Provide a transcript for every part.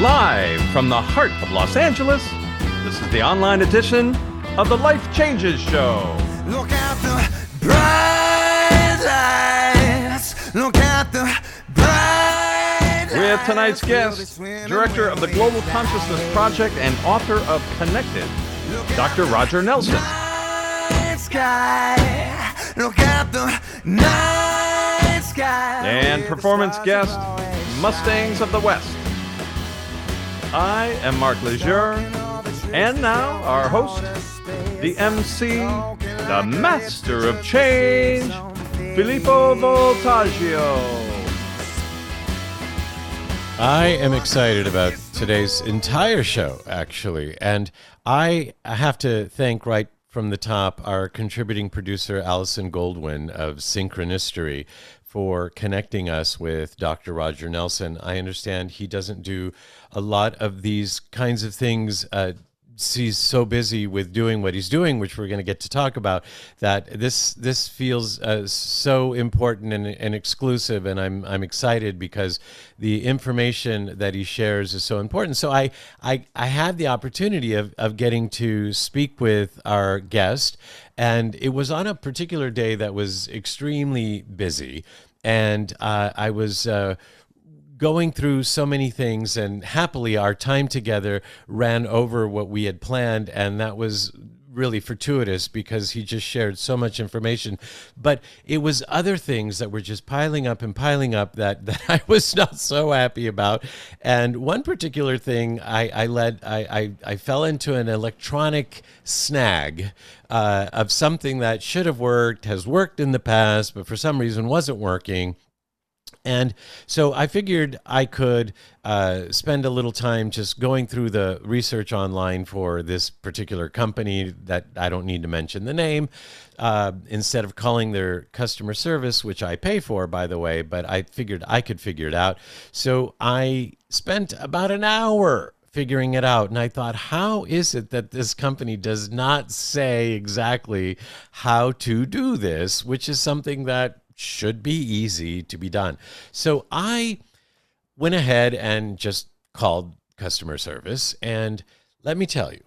Live from the heart of Los Angeles, this is the online edition of the Life Changes Show. Look at the bright lights. Look at the bright With tonight's guest, director of the Global Consciousness Project and author of Connected, Dr. Roger Nelson. Night sky. Look at the night sky. And performance guest, Mustangs of the West. I am Mark Laisure, and now our host, the MC, the master of change, Filippo Voltaggio. I am excited about today's entire show, actually. And I have to thank right from the top our contributing producer, Allison Goldwyn of Synchronistery, for connecting us with Dr. Roger Nelson. I understand he doesn't do a lot of these kinds of things. Uh, he's so busy with doing what he's doing, which we're going to get to talk about, that this this feels uh, so important and, and exclusive, and I'm I'm excited because the information that he shares is so important. So I I, I had the opportunity of of getting to speak with our guest, and it was on a particular day that was extremely busy, and uh, I was. Uh, going through so many things and happily our time together ran over what we had planned and that was really fortuitous because he just shared so much information. But it was other things that were just piling up and piling up that, that i was not so happy about. And one particular thing i, I led I, I, I fell into an electronic snag uh, of something that should have worked has worked in the past but for some reason wasn't working and so I figured I could uh, spend a little time just going through the research online for this particular company that I don't need to mention the name, uh, instead of calling their customer service, which I pay for, by the way, but I figured I could figure it out. So I spent about an hour figuring it out. And I thought, how is it that this company does not say exactly how to do this, which is something that should be easy to be done. So I went ahead and just called customer service. And let me tell you,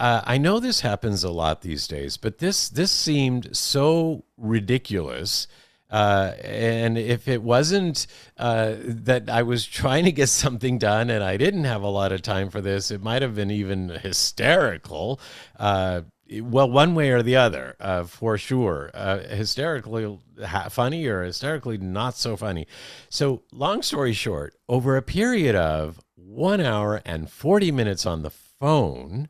uh, I know this happens a lot these days, but this this seemed so ridiculous. Uh, and if it wasn't uh, that I was trying to get something done and I didn't have a lot of time for this, it might have been even hysterical. Well, one way or the other, uh, for sure. Uh, hysterically ha- funny or hysterically not so funny. So, long story short, over a period of one hour and 40 minutes on the phone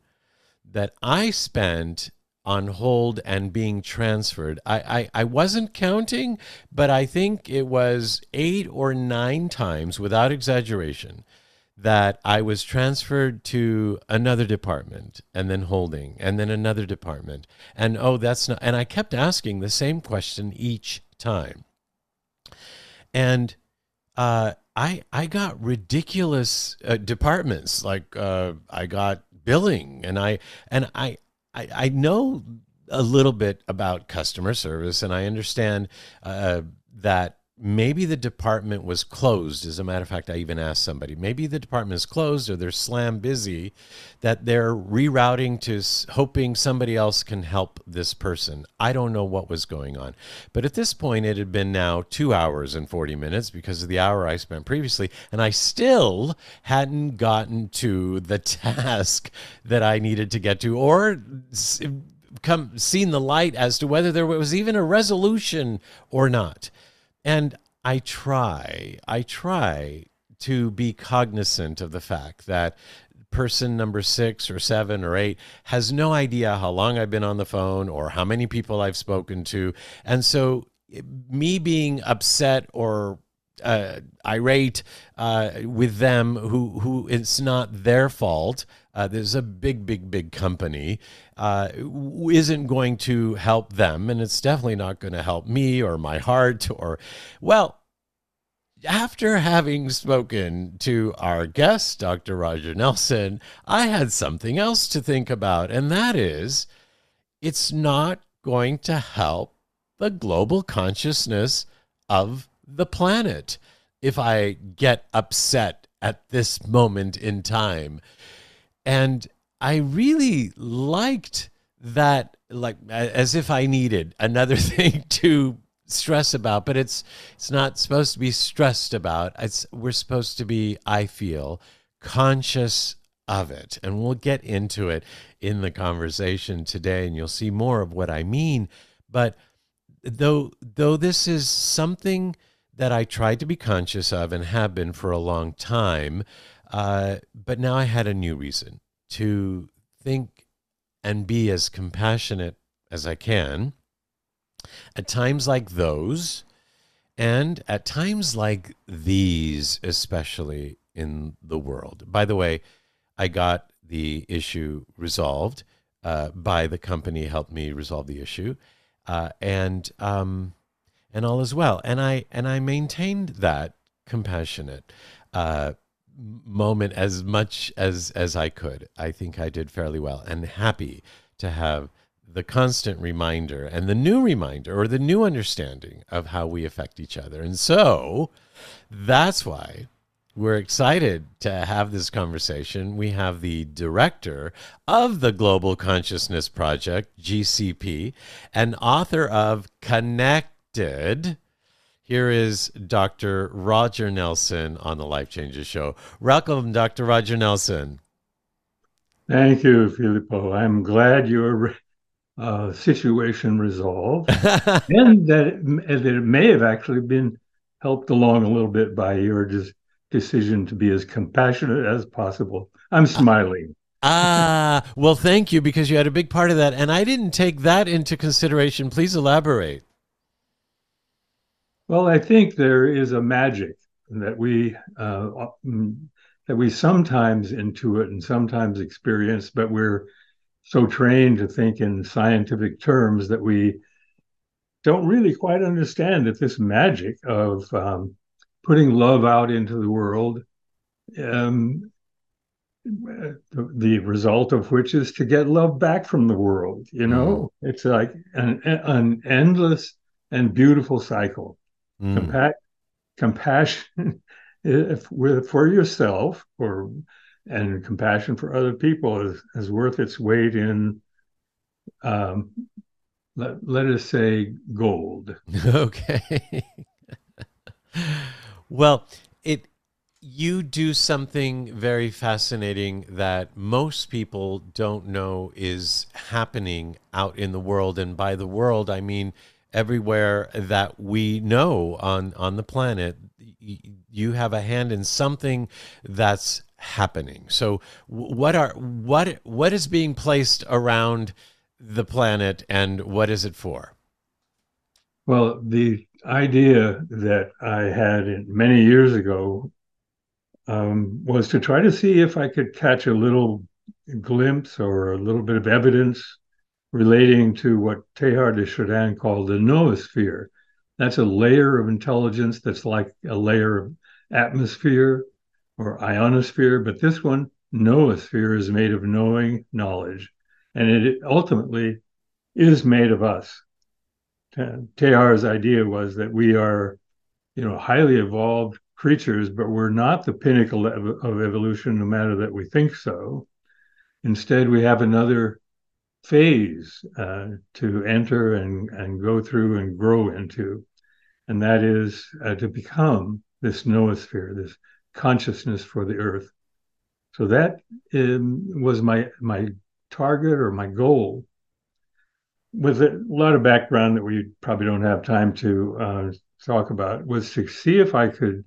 that I spent on hold and being transferred, I, I, I wasn't counting, but I think it was eight or nine times, without exaggeration that I was transferred to another department and then holding and then another department. And oh, that's not, and I kept asking the same question each time. And uh, I, I got ridiculous uh, departments. Like uh, I got billing and I, and I, I, I know a little bit about customer service and I understand uh, that maybe the department was closed. As a matter of fact, I even asked somebody, maybe the department is closed or they're slam busy, that they're rerouting to hoping somebody else can help this person. I don't know what was going on. But at this point, it had been now two hours and 40 minutes because of the hour I spent previously, and I still hadn't gotten to the task that I needed to get to or come seen the light as to whether there was even a resolution or not. And I try, I try to be cognizant of the fact that person number six or seven or eight has no idea how long I've been on the phone or how many people I've spoken to. And so, me being upset or uh, irate uh, with them who who it's not their fault. Uh, there's a big, big, big company uh, isn't going to help them, and it's definitely not going to help me or my heart or, well. After having spoken to our guest, Dr. Roger Nelson, I had something else to think about, and that is it's not going to help the global consciousness of the planet if I get upset at this moment in time. And I really liked that, like, as if I needed another thing to stress about, but it's it's not supposed to be stressed about. It's we're supposed to be, I feel, conscious of it. And we'll get into it in the conversation today and you'll see more of what I mean. But though though this is something that I tried to be conscious of and have been for a long time, uh, but now I had a new reason to think and be as compassionate as I can at times like those, and at times like these, especially in the world. By the way, I got the issue resolved uh, by the company helped me resolve the issue, uh, and um, and all is well. And I and I maintained that compassionate uh, moment as much as as I could. I think I did fairly well, and happy to have the constant reminder and the new reminder or the new understanding of how we affect each other. And so that's why we're excited to have this conversation. We have the director of the Global Consciousness Project, GCP, and author of Connected. Here is Dr. Roger Nelson on the Life Changes Show. Welcome, Dr. Roger Nelson. Thank you, Filippo. I'm glad you're uh, situation resolved, and that it, that it may have actually been helped along a little bit by your des- decision to be as compassionate as possible. I'm smiling. ah, well, thank you because you had a big part of that, and I didn't take that into consideration. Please elaborate. Well, I think there is a magic that we uh, that we sometimes intuit and sometimes experience, but we're so trained to think in scientific terms that we don't really quite understand that this magic of um, putting love out into the world, um, the, the, result of which is to get love back from the world. You know, mm. it's like an, an endless and beautiful cycle. Mm. Compa- compassion if, for yourself or and compassion for other people is, is worth its weight in um, let, let us say gold. Okay. Well it you do something very fascinating that most people don't know is happening out in the world. And by the world i mean everywhere that we know on on the planet you have a hand in something that's happening. So what are what what is being placed around the planet and what is it for? Well, the idea that I had many years ago um, was to try to see if I could catch a little glimpse or a little bit of evidence relating to what Teilhard de Chardin called the noosphere. That's a layer of intelligence that's like a layer of atmosphere or ionosphere, but this one, noosphere, is made of knowing knowledge. And it ultimately is made of us. Teilhard's idea was that we are, you know, highly evolved creatures, but we're not the pinnacle of, of evolution, no matter that we think so. Instead, we have another phase uh, to enter and, and go through and grow into, and that is uh, to become this noosphere, this consciousness for the earth. So that um, was my my target or my goal. With a lot of background that we probably don't have time to uh, talk about, was to see if I could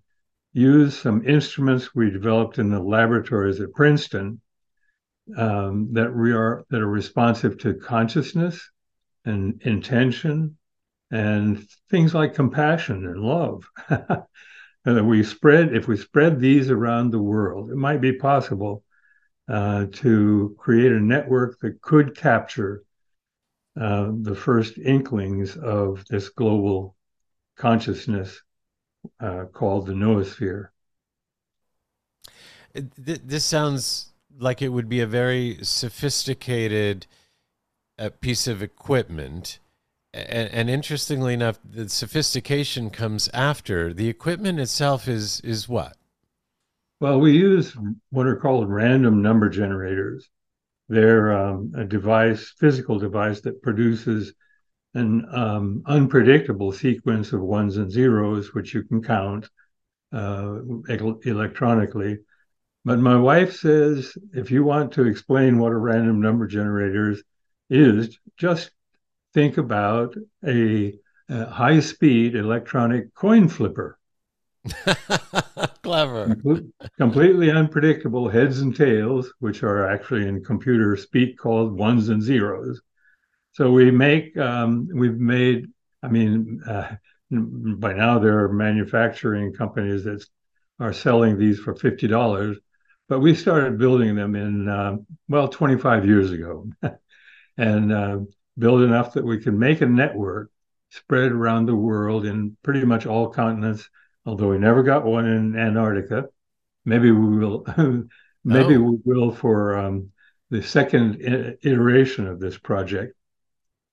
use some instruments we developed in the laboratories at Princeton um, that we are that are responsive to consciousness and intention and things like compassion and love. and that we spread if we spread these around the world it might be possible uh, to create a network that could capture uh, the first inklings of this global consciousness uh, called the noosphere. This sounds like it would be a very sophisticated uh, piece of equipment and, and, interestingly enough, the sophistication comes after the equipment itself. Is is what? Well, we use what are called random number generators. They're um, a device, physical device that produces an um, unpredictable sequence of ones and zeros, which you can count uh, electronically. But my wife says if you want to explain what a random number generator is, just think about a, a high speed electronic coin flipper. Clever. completely unpredictable heads and tails, which are actually in computer speak called ones and zeros. So we make, um, we've made, I mean, uh, by now there are manufacturing companies that are selling these for $50, but we started building them in, uh, well, 25 years ago and uh, build enough that we can make a network spread around the world in pretty much all continents although we never got one in Antarctica. Maybe we will. maybe oh. we will for um, the second iteration of this project.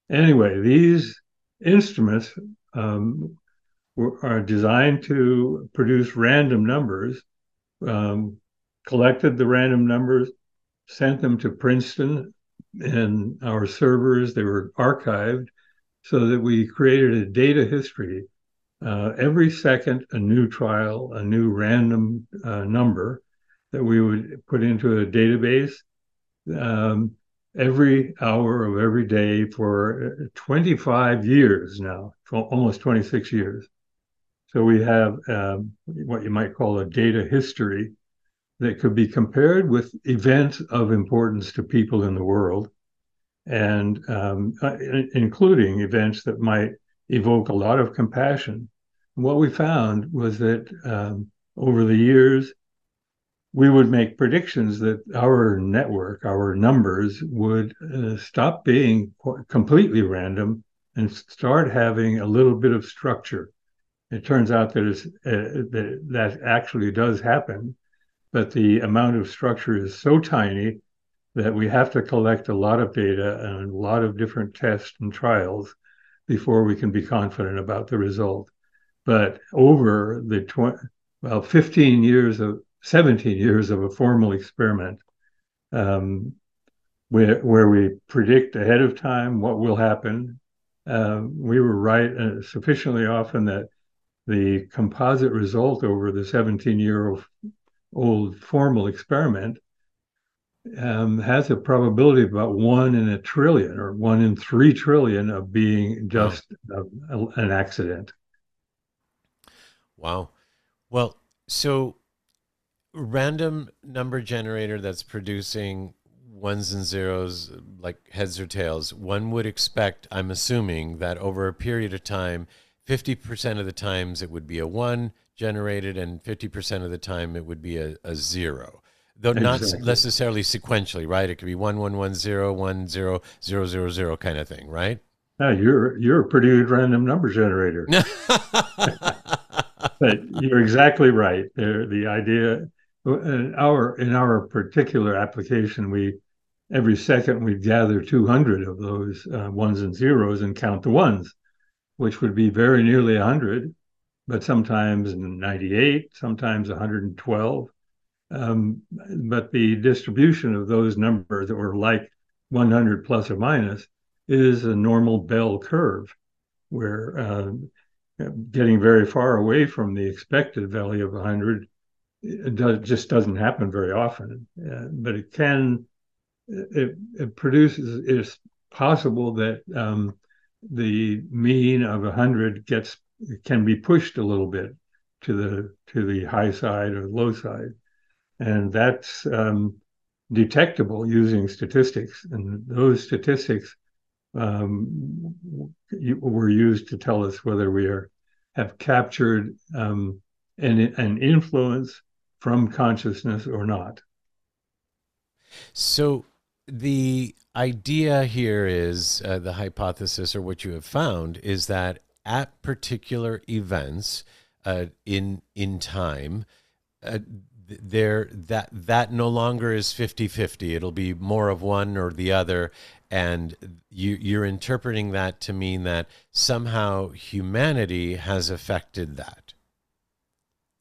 Anyway, these instruments um, were, are designed to produce random numbers. Um, collected the random numbers, sent them to Princeton, and our servers they were archived so that we created a data history. Uh, every second a new trial, a new random uh, number that we would put into a database. Um, every hour of every day for uh, 25 years now, almost 26 years. So we have um, what you might call a data history that could be compared with events of importance to people in the world, and um, uh, including events that might evoke a lot of compassion what we found was that um, over the years, we would make predictions that our network, our numbers, would uh, stop being completely random and start having a little bit of structure. It turns out that, uh, that that actually does happen, but the amount of structure is so tiny that we have to collect a lot of data and a lot of different tests and trials before we can be confident about the result. But over the 20, well, 15 years of 17 years of a formal experiment, um, where, where we predict ahead of time what will happen, uh, we were right uh, sufficiently often that the composite result over the 17 year old formal experiment um, has a probability of about one in a trillion or one in three trillion of being just a, a, an accident. Wow. Well, so random number generator that's producing ones and zeros like heads or tails, one would expect, I'm assuming, that over a period of time, 50% of the times it would be a one generated and 50% of the time it would be a, a zero. Though not necessarily sequentially, right? It could be one one one zero one zero zero zero zero kind of thing, right? Yeah, you're you're a pretty good random number generator. but you're exactly right. There, the idea in our in our particular application, we every second we gather 200 of those uh, ones and zeros and count the ones, which would be very nearly 100, but sometimes 98, sometimes 112. Um, but the distribution of those numbers that were like 100 plus or minus is a normal bell curve, where uh, getting very far away from the expected value of 100 it does, just doesn't happen very often uh, but it can it, it produces it's possible that um, the mean of 100 gets can be pushed a little bit to the to the high side or low side and that's um, detectable using statistics and those statistics um, were used to tell us whether we are have captured um, an, an influence from consciousness or not. So the idea here is uh, the hypothesis, or what you have found, is that at particular events uh, in in time, uh, there that that no longer is 50-50 it'll be more of one or the other. And you you're interpreting that to mean that somehow humanity has affected that.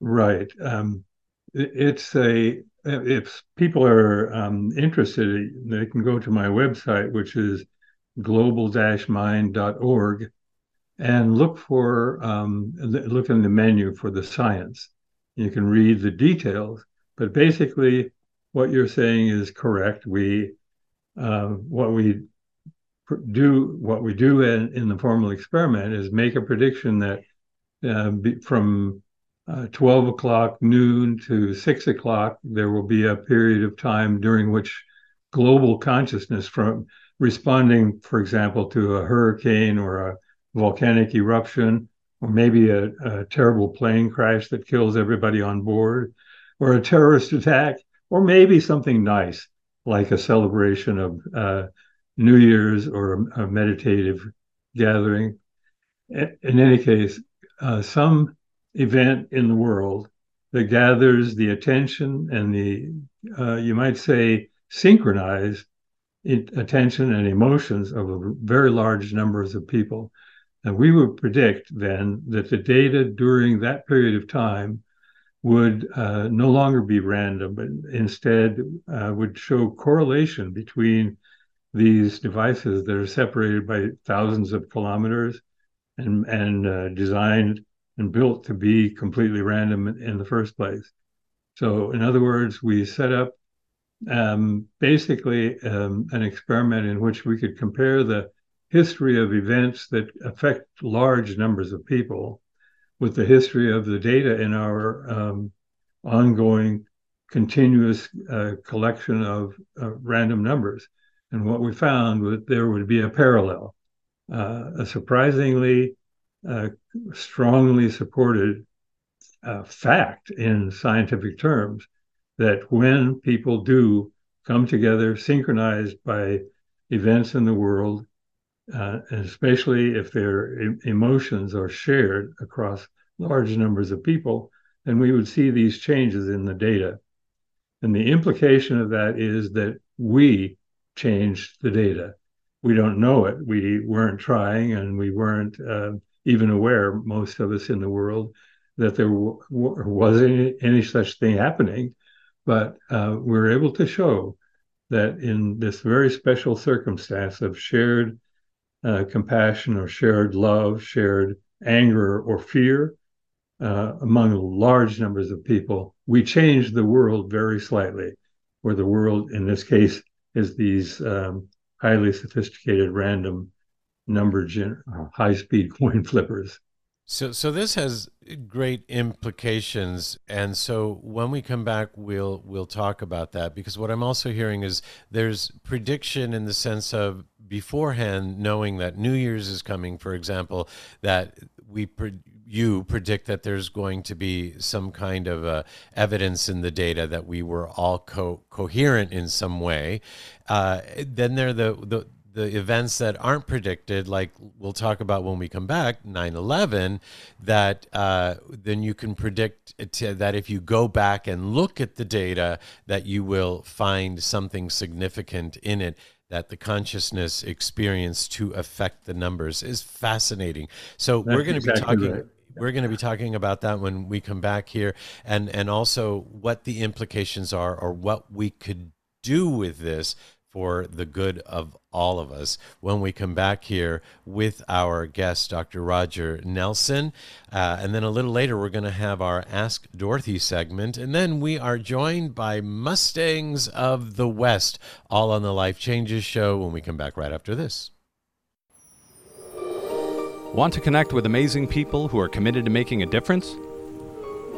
Right. Um, it's a if people are um, interested, they can go to my website, which is global-mind.org, and look for um, look in the menu for the science. You can read the details, but basically, what you're saying is correct. We uh, what we do what we do in, in, the formal experiment is make a prediction that uh, from uh, 12 o'clock noon to 6 o'clock there will be a period of time during which global consciousness from responding for example to a hurricane or a volcanic eruption or maybe a, a terrible plane crash that kills everybody on board or a terrorist attack or maybe something nice like a celebration of uh, New Year's or a, a, meditative gathering. In any case, uh, some event in the world that gathers the attention and the, uh, you might say, synchronized attention and emotions of a very large numbers of people. And we would predict then that the data during that period of time would uh, no longer be random, but instead uh, would show correlation between these devices that are separated by thousands of kilometers and, and uh, designed and built to be completely random in the first place. So, in other words, we set up um, basically um, an experiment in which we could compare the history of events that affect large numbers of people with the history of the data in our um, ongoing continuous uh, collection of uh, random numbers. And what we found was there would be a parallel, uh, a surprisingly uh, strongly supported uh, fact in scientific terms that when people do come together, synchronized by events in the world, uh, especially if their emotions are shared across large numbers of people, then we would see these changes in the data. And the implication of that is that we changed the data. We don't know it. We weren't trying and we weren't uh, even aware, most of us in the world, that there w- was any, any, such thing happening. But uh, we we're able to show that in this very special circumstance of shared uh, compassion or shared love, shared anger or fear uh, among large numbers of people, we change the world very slightly, where the world, in this case, is these um, highly sophisticated random number gen- uh, high speed coin flippers. So, so this has great implications, and so when we come back, we'll we'll talk about that because what I'm also hearing is there's prediction in the sense of beforehand knowing that New Year's is coming, for example, that we pre- you predict that there's going to be some kind of uh, evidence in the data that we were all co- coherent in some way. Uh, then there are the, the the events that aren't predicted, like we'll talk about when we come back, 9 11, that uh, then you can predict that if you go back and look at the data, that you will find something significant in it that the consciousness experience to affect the numbers is fascinating. So That's we're going to exactly be talking. Right. We're going to be talking about that when we come back here, and and also what the implications are, or what we could do with this for the good of all of us when we come back here with our guest, Dr. Roger Nelson. Uh, and then a little later, we're going to have our Ask Dorothy segment. And then we are joined by Mustangs of the West, all on the Life Changes show when we come back right after this. Want to connect with amazing people who are committed to making a difference?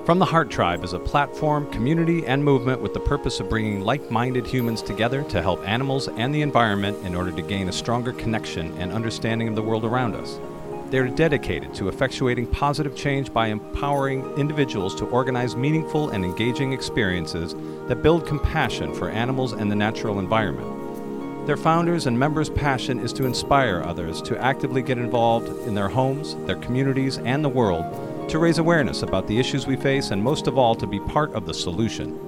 From the Heart Tribe is a platform, community, and movement with the purpose of bringing like minded humans together to help animals and the environment in order to gain a stronger connection and understanding of the world around us. They are dedicated to effectuating positive change by empowering individuals to organize meaningful and engaging experiences that build compassion for animals and the natural environment. Their founders and members' passion is to inspire others to actively get involved in their homes, their communities, and the world to raise awareness about the issues we face, and most of all, to be part of the solution.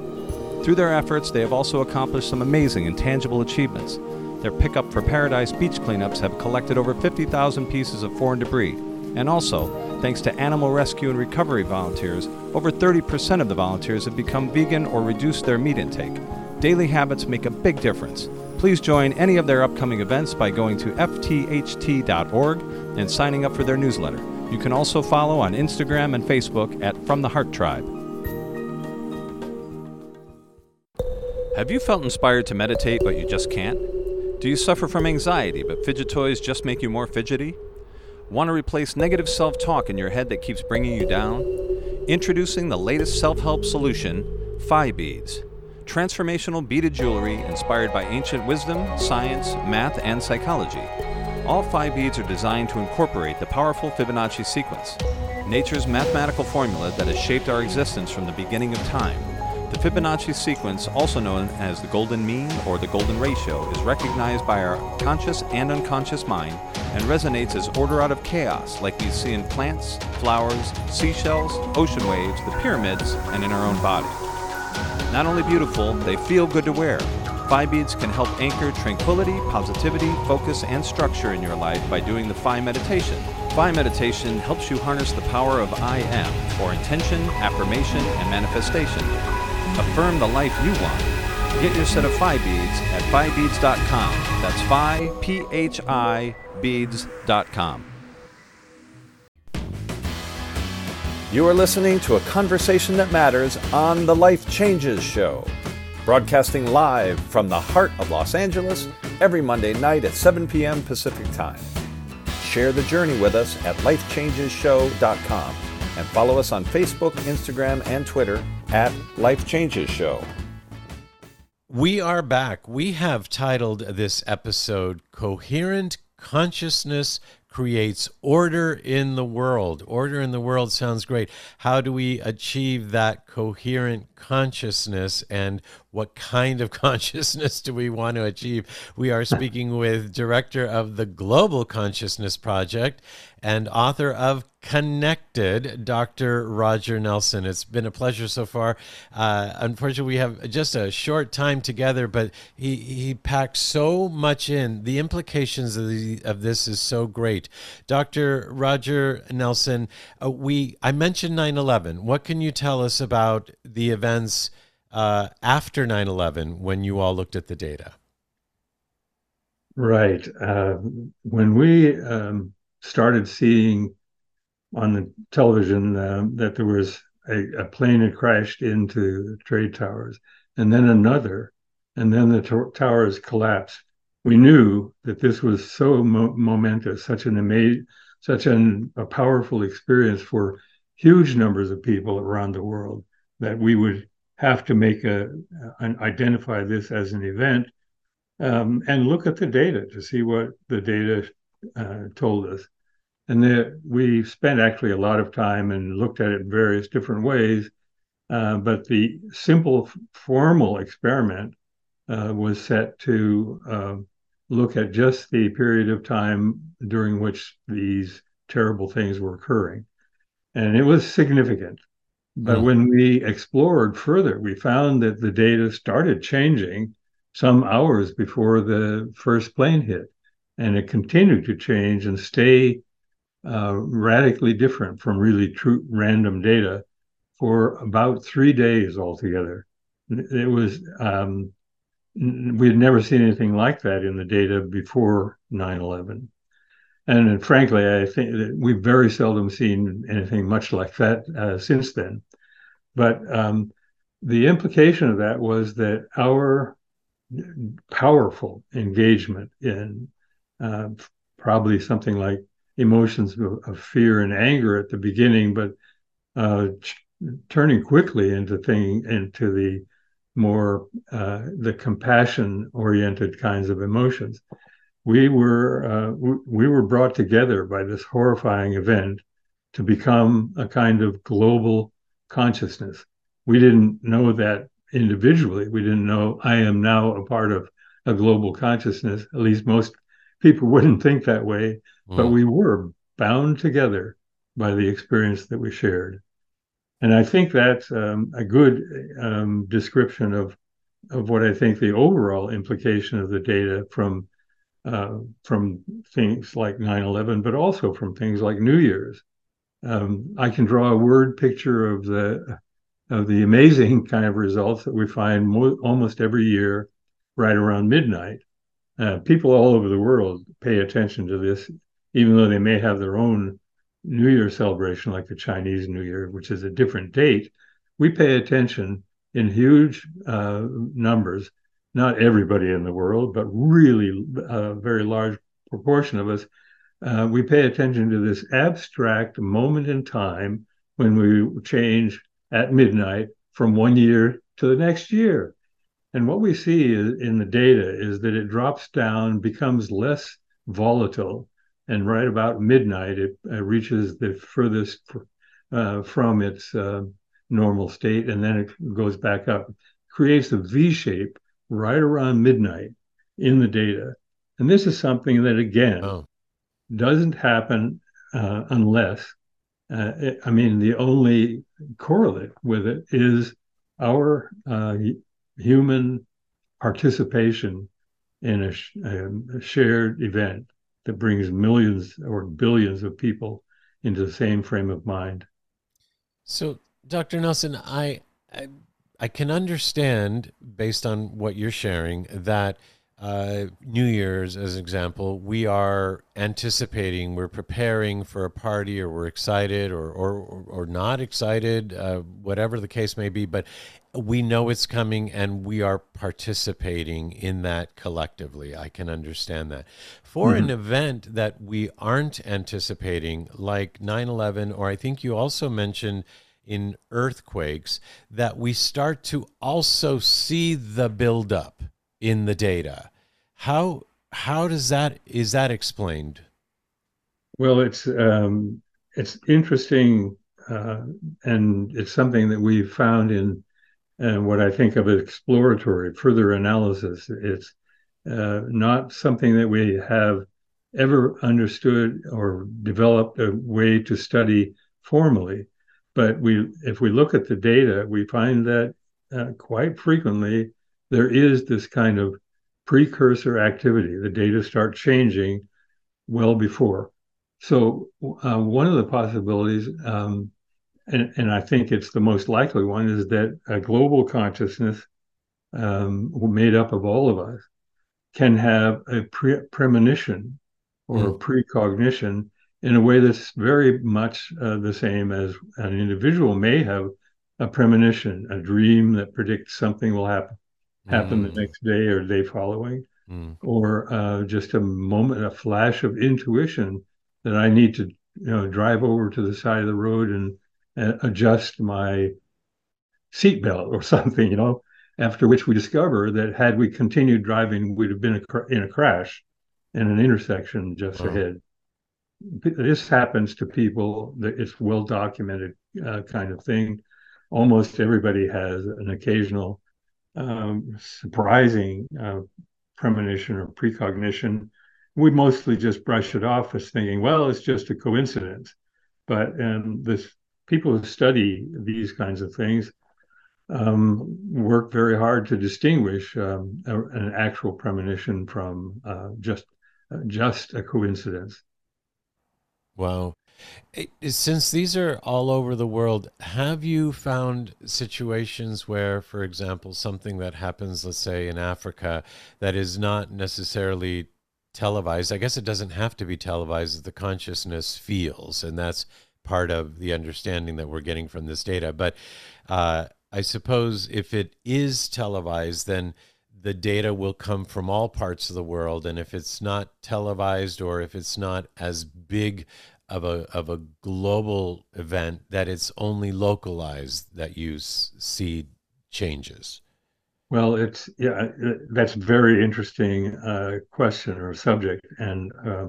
Through their efforts, they have also accomplished some amazing and tangible achievements. Their Pickup for Paradise beach cleanups have collected over 50,000 pieces of foreign debris, And also, thanks to animal rescue and recovery volunteers, over 30% of the volunteers have become vegan or reduced their meat intake. Daily habits make a big difference. Please join any of their upcoming events by going to ftht.org and signing up for their newsletter. You can also follow on Instagram and Facebook at From the Heart Tribe. Have you felt inspired to meditate but you just can't? Do you suffer from anxiety but fidget toys just make you more fidgety? Want to replace negative self talk in your head that keeps bringing you down? Introducing the latest self help solution, Phi Beads. Transformational beaded jewelry inspired by ancient wisdom, science, math, and psychology. All five beads are designed to incorporate the powerful Fibonacci sequence, nature's mathematical formula that has shaped our existence from the beginning of time. The Fibonacci sequence, also known as the golden mean or the golden ratio, is recognized by our conscious and unconscious mind and resonates as order out of chaos, like we see in plants, flowers, seashells, ocean waves, the pyramids, and in our own body. Not only beautiful, they feel good to wear. Phi beads can help anchor tranquility, positivity, focus, and structure in your life by doing the Phi meditation. Phi meditation helps you harness the power of I am for intention, affirmation, and manifestation. Affirm the life you want. Get your set of Phi beads at phibeads.com. That's Phi, P H I, beads.com. You are listening to a conversation that matters on the Life Changes Show, broadcasting live from the heart of Los Angeles every Monday night at 7 p.m. Pacific Time. Share the journey with us at lifechangeshow.com and follow us on Facebook, Instagram, and Twitter at Life Changes Show. We are back. We have titled this episode Coherent Consciousness Creates Order in the World. Order in the World sounds great. How do we achieve that coherent consciousness and what kind of consciousness do we want to achieve? We are speaking with director of the Global Consciousness Project and author of Connected, Dr. Roger Nelson. It's been a pleasure so far. Uh, unfortunately, we have just a short time together, but he, he packed so much in. The implications of, the, of this is so great. Dr. Roger Nelson, uh, we I mentioned 9 11. What can you tell us about the events uh, after 9 11 when you all looked at the data? Right. Uh, when we um, started seeing on the television uh, that there was a, a, plane had crashed into the trade towers, and then another, and then the towers collapsed. We knew that this was so mo- momentous, such an amazing, such an, a powerful experience for huge numbers of people around the world that we would have to make a, an, identify this as an event um, and look at the data to see what the data uh, told us. And the, we spent actually a lot of time and looked at it in various different ways. Uh, but the simple formal experiment uh, was set to uh, look at just the period of time during which these terrible things were occurring. And it was significant. But mm. when we explored further, we found that the data started changing some hours before the first plane hit. And it continued to change and stay uh, radically different from really true random data for about three days altogether. It was, um, we had never seen anything like that in the data before 9 11. And frankly, I think that we've very seldom seen anything much like that uh, since then. But um, the implication of that was that our powerful engagement in uh, probably something like emotions of, of, fear and anger at the beginning, but uh, ch- turning quickly into thing into the more uh, the compassion oriented kinds of emotions we were uh, we were brought together by this horrifying event to become a kind of global consciousness. We didn't know that individually. We didn't know I am now a part of a global consciousness. At least most people wouldn't think that way, mm. but we were bound together by the experience that we shared. And I think that's um, a good um, description of of what I think the overall implication of the data from uh, from things like 9/11, but also from things like New Year's. Um, I can draw a word picture of the of the amazing kind of results that we find mo- almost every year, right around midnight. Uh, people all over the world pay attention to this, even though they may have their own New Year celebration, like the Chinese New Year, which is a different date. We pay attention in huge uh, numbers. Not everybody in the world, but really a uh, very large proportion of us. Uh, we pay attention to this abstract moment in time when we change at midnight from one year to the next year. And what we see is, in the data is that it drops down, becomes less volatile, and right about midnight, it uh, reaches the furthest uh, from its uh, normal state, and then it goes back up, creates a V shape right around midnight in the data. And this is something that, again, oh. doesn't happen uh, unless uh, it, I mean, the only correlate with it is our uh, human participation in a, a, shared event that brings millions or billions of people into the same frame of mind. So, Dr. Nelson, I, I, I can understand based on what you're sharing that uh, New Year's, as an example, we are anticipating, we're preparing for a party, or we're excited, or or or not excited, uh, whatever the case may be. But we know it's coming, and we are participating in that collectively. I can understand that. For mm-hmm. an event that we aren't anticipating, like 9/11, or I think you also mentioned in earthquakes, that we start to also see the buildup in the data how how does that is that explained? Well, it's um, it's interesting, uh, and it's something that we've found in uh, what I think of exploratory, further analysis. It's uh, not something that we have ever understood or developed a way to study formally. But we, if we look at the data, we find that uh, quite frequently there is this kind of precursor activity. The data start changing well before. So uh, one of the possibilities, um, and, and, I think it's the most likely one, is that a global consciousness um, made up of all of us can have a pre- premonition or mm. a precognition in a way that's very much uh, the same as an individual may have a premonition, a dream that predicts something will happen happen mm. the next day or day following, mm. or uh, just a moment, a flash of intuition that I need to, you know, drive over to the side of the road and uh, adjust my seatbelt or something, you know. After which we discover that had we continued driving, we'd have been in a crash in an intersection just ahead. This happens to people. It's well documented uh, kind of thing. Almost everybody has an occasional um, surprising uh, premonition or precognition. We mostly just brush it off as thinking, well, it's just a coincidence. But um, this people who study these kinds of things um, work very hard to distinguish um, a, an actual premonition from uh, just uh, just a coincidence. Wow. Since these are all over the world, have you found situations where, for example, something that happens, let's say in Africa, that is not necessarily televised? I guess it doesn't have to be televised, the consciousness feels, and that's part of the understanding that we're getting from this data. But uh, I suppose if it is televised, then the data will come from all parts of the world. And if it's not televised or if it's not as big of a of a global event that it's only localized that you see changes? Well, it's yeah, that's very interesting uh, question or subject, and uh,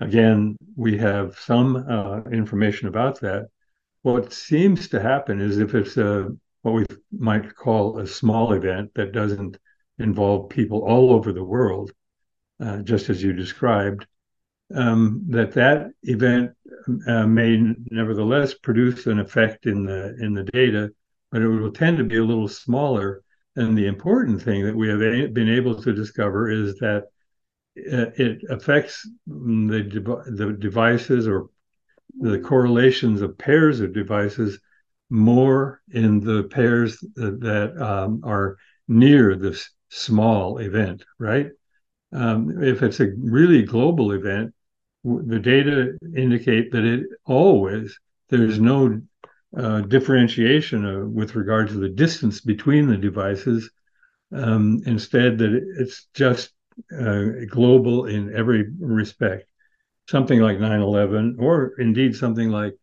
again, we have some uh, information about that. What seems to happen is if it's a what we might call a small event that doesn't involve people all over the world, uh, just as you described, um, that that event uh, may nevertheless produce an effect in the in the data, but it will tend to be a little smaller. And the important thing that we have been able to discover is that it affects the the devices or the correlations of pairs of devices more in the pairs that um, are near this small event, right? Um, if it's a really global event, the data indicate that it always there's no uh, differentiation uh, with regard to the distance between the devices. Um, instead, that it's just uh, global in every respect. Something like 9 11, or indeed something like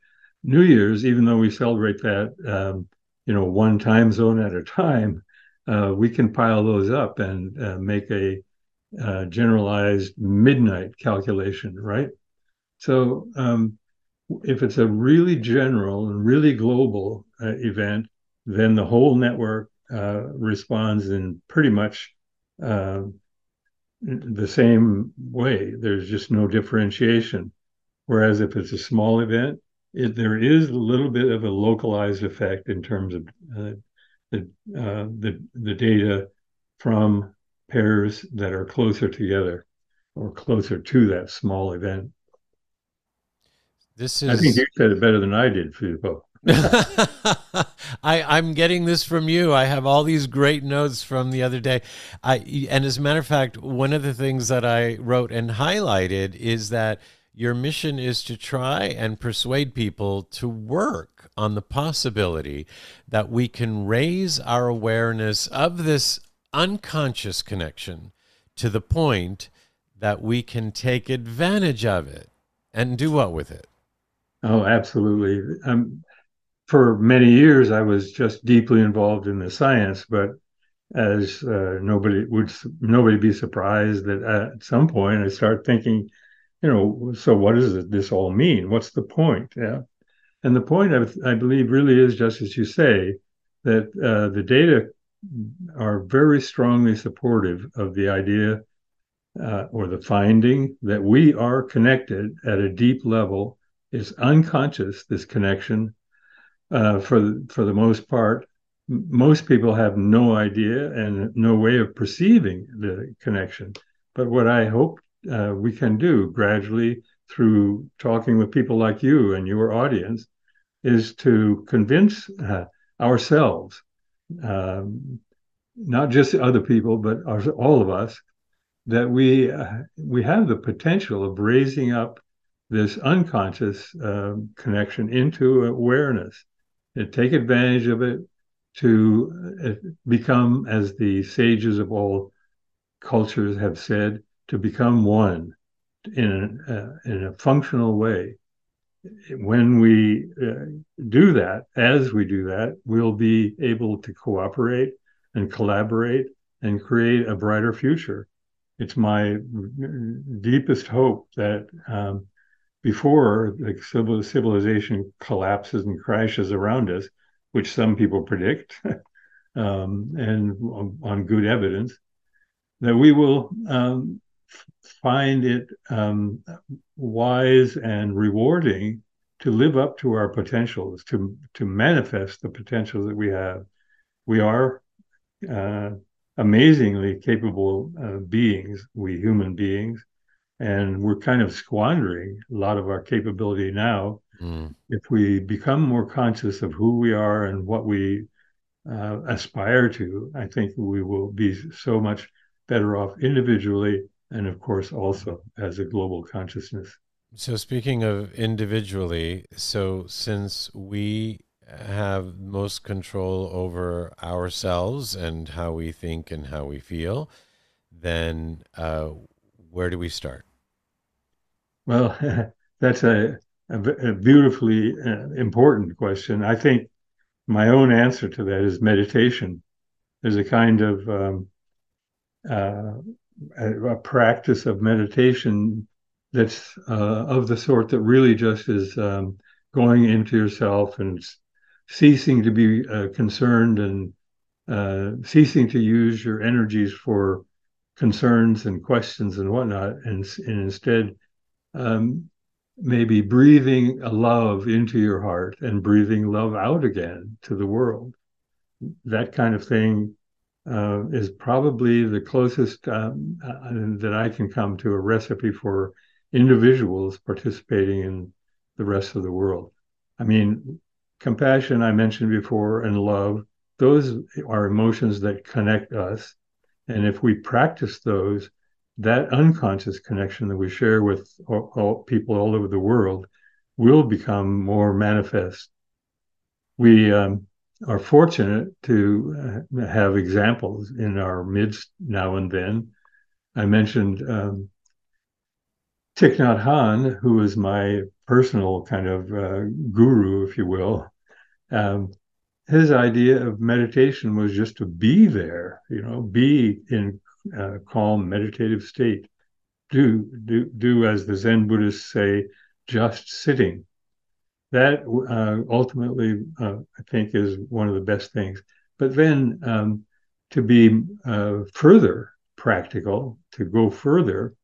New Year's, even though we celebrate that, um, you know, one time zone at a time, uh, we can pile those up and uh, make a uh, generalized midnight calculation, right? So um, if it's a really general and really global uh, event, then the whole network uh, responds in pretty much uh, the same way. There's just no differentiation. Whereas if it's a small event, it, there is a little bit of a localized effect in terms of uh, the, uh, the the data from pairs that are closer together or closer to that small event. This is. I think you said it better than I did, Filippo. I, I'm getting this from you. I have all these great notes from the other day. I, and as a matter of fact, one of the things that I wrote and highlighted is that your mission is to try and persuade people to work on the possibility that we can raise our awareness of this unconscious connection to the point that we can take advantage of it and do what with it? Oh, absolutely. Um, for many years, I was just deeply involved in the science, but as uh, nobody would nobody be surprised that at some point I start thinking, you know, so what does this all mean? What's the point? Yeah, and the point I, I believe really is just as you say that uh, the data are very strongly supportive of the idea uh, or the finding that we are connected at a deep level. It's unconscious, this connection, uh, for, the, for the most part. Most people have no idea and no way of perceiving the connection. But what I hope uh, we can do gradually through talking with people like you and your audience is to convince uh, ourselves um, not just other people, but our, all of us, that we uh, we have the potential of raising up this unconscious uh, connection into awareness, and take advantage of it to uh, become, as the sages of all cultures have said, to become one in a, uh, in a functional way when we uh, do that, as we do that, we'll be able to cooperate and collaborate and create a brighter future. It's my deepest hope that um, before the civilization collapses and crashes around us, which some people predict, um, and on good evidence, that we will um, find it um, wise and rewarding to live up to our potentials, to to manifest the potentials that we have. We are uh, amazingly capable uh, beings, we human beings, and we're kind of squandering a lot of our capability now. Mm. If we become more conscious of who we are and what we uh, aspire to, I think we will be so much better off individually and of course also as a global consciousness. So speaking of individually, so since we have most control over ourselves and how we think and how we feel, then uh, where do we start? Well, that's a, a, a beautifully uh, important question. I think my own answer to that is meditation. There's a kind of um, uh, a, practice of meditation that's uh, of the sort that really just is um, going into yourself and ceasing to be uh, concerned and uh, ceasing to use your energies for concerns and questions and whatnot, and, and instead um, maybe breathing a love into your heart and breathing love out again to the world. That kind of thing uh, is probably the closest um, uh, that I can come to a recipe for individuals participating in the rest of the world. I mean, compassion, I mentioned before, and love, those are emotions that connect us. And if we practice those, that unconscious connection that we share with all, all people all over the world will become more manifest. We um, are fortunate to uh, have examples in our midst now and then. I mentioned um, Thich Nhat Hanh, who is my personal kind of uh, guru, if you will. Um, his idea of meditation was just to be there, you know, be in a calm meditative state. Do do do as the Zen Buddhists say, just sitting that uh, ultimately, uh, I think, is one of the best things. But then um, to be uh, further practical, to go further,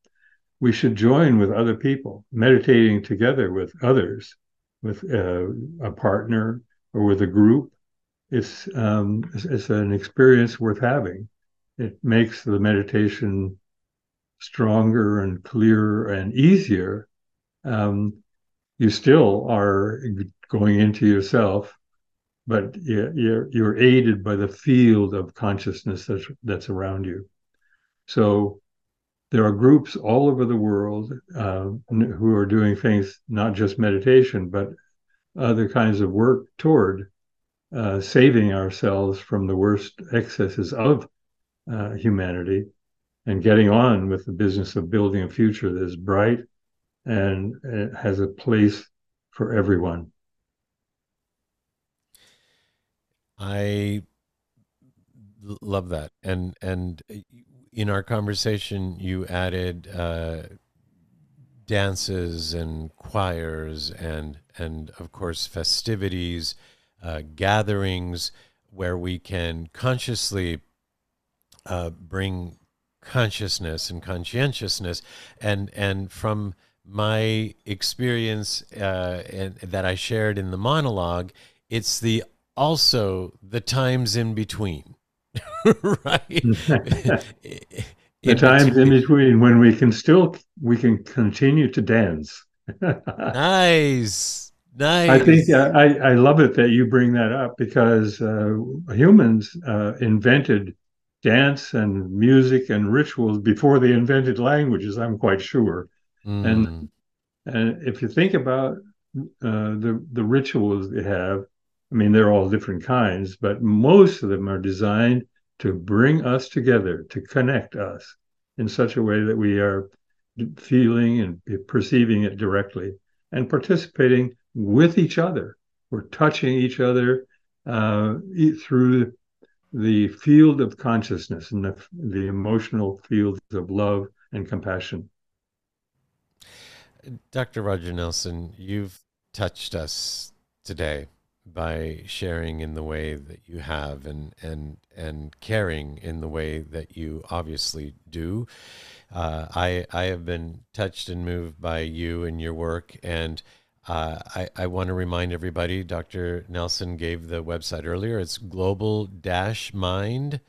we should join with other people, meditating together with others, with uh, a partner or with a group. It's, um, it's, it's an experience worth having. It makes the meditation stronger and clearer and easier. Um, you still are going into yourself, but you're you're aided by the field of consciousness that's that's around you. So there are groups all over the world uh, who are doing things not just meditation, but other kinds of work toward uh, saving ourselves from the worst excesses of uh, humanity and getting on with the business of building a future that is bright and it has a place for everyone. I love that, and and in our conversation, you added uh, dances and choirs, and and of course festivities, uh, gatherings where we can consciously uh, bring consciousness and conscientiousness, and and from my experience uh, and that I shared in the monologue, it's the also the times in between, right? the times in between when we can still we can continue to dance. nice, nice. I think uh, I I love it that you bring that up because uh, humans uh, invented dance and music and rituals before they invented languages. I'm quite sure. Mm. And and if you think about uh, the the rituals they have, I mean they're all different kinds, but most of them are designed to bring us together, to connect us in such a way that we are feeling and perceiving it directly and participating with each other. We're touching each other uh, through the field of consciousness and the, the emotional fields of love and compassion. Dr. Roger Nelson, you've touched us today by sharing in the way that you have and and and caring in the way that you obviously do. Uh, I I have been touched and moved by you and your work, and uh, I I want to remind everybody. Dr. Nelson gave the website earlier. It's global dash mind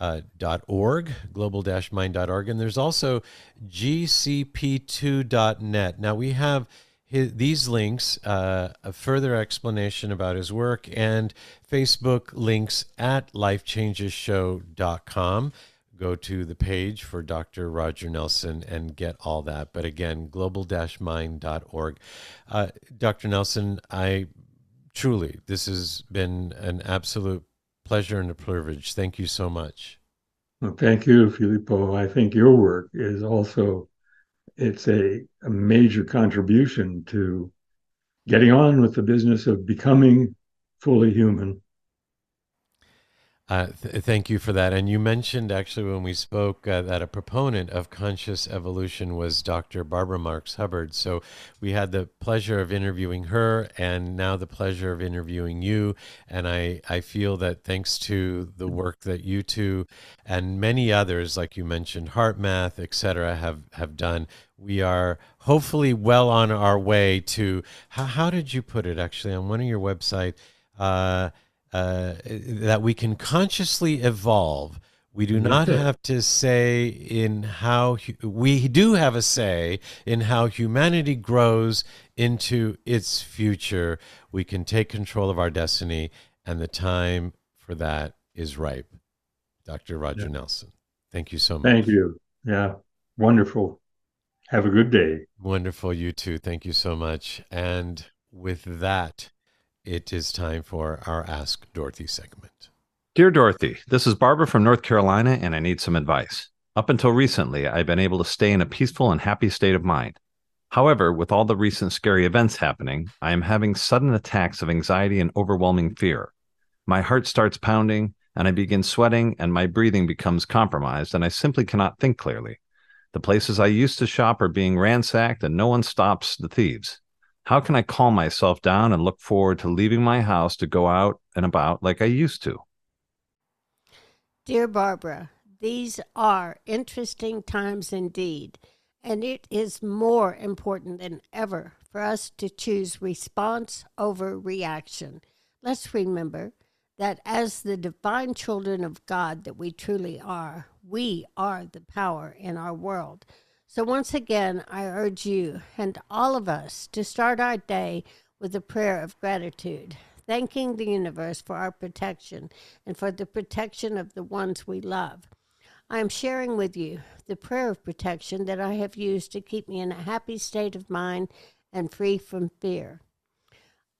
uh, .org, global-mind.org, and there's also gcp2.net. Now we have his, these links, uh, a further explanation about his work, and Facebook links at lifechangeshow.com. Go to the page for Dr. Roger Nelson and get all that. But again, global-mind.org. Uh, Dr. Nelson, I truly, this has been an absolute pleasure and a privilege. Thank you so much. Well, thank you, Filippo. I think your work is also it's a, a major contribution to getting on with the business of becoming fully human. Uh, th- thank you for that. And you mentioned actually when we spoke uh, that a proponent of conscious evolution was Dr. Barbara Marx Hubbard. So we had the pleasure of interviewing her and now the pleasure of interviewing you. And I, I feel that thanks to the work that you two and many others, like you mentioned, HeartMath, etc., have, have done, we are hopefully well on our way to how, how did you put it actually on one of your website? Uh, uh, that we can consciously evolve. We do not have to say in how we do have a say in how humanity grows into its future. We can take control of our destiny, and the time for that is ripe. Dr. Roger Yeah. Nelson, thank you so much. Thank you. Yeah, wonderful. Have a good day. Wonderful, you too. Thank you so much. And with that, it is time for our Ask Dorothy segment. Dear Dorothy, this is Barbara from North Carolina, and I need some advice. Up until recently, I've been able to stay in a peaceful and happy state of mind. However, with all the recent scary events happening, I am having sudden attacks of anxiety and overwhelming fear. My heart starts pounding, and I begin sweating, and my breathing becomes compromised, and I simply cannot think clearly. The places I used to shop are being ransacked, and no one stops the thieves. How can I calm myself down and look forward to leaving my house to go out and about like I used to? Dear Barbara, these are interesting times indeed, and it is more important than ever for us to choose response over reaction. Let's remember that as the divine children of God that we truly are, we are the power in our world. So, once again, I urge you and all of us to start our day with a prayer of gratitude, thanking the universe for our protection and for the protection of the ones we love. I am sharing with you the prayer of protection that I have used to keep me in a happy state of mind and free from fear.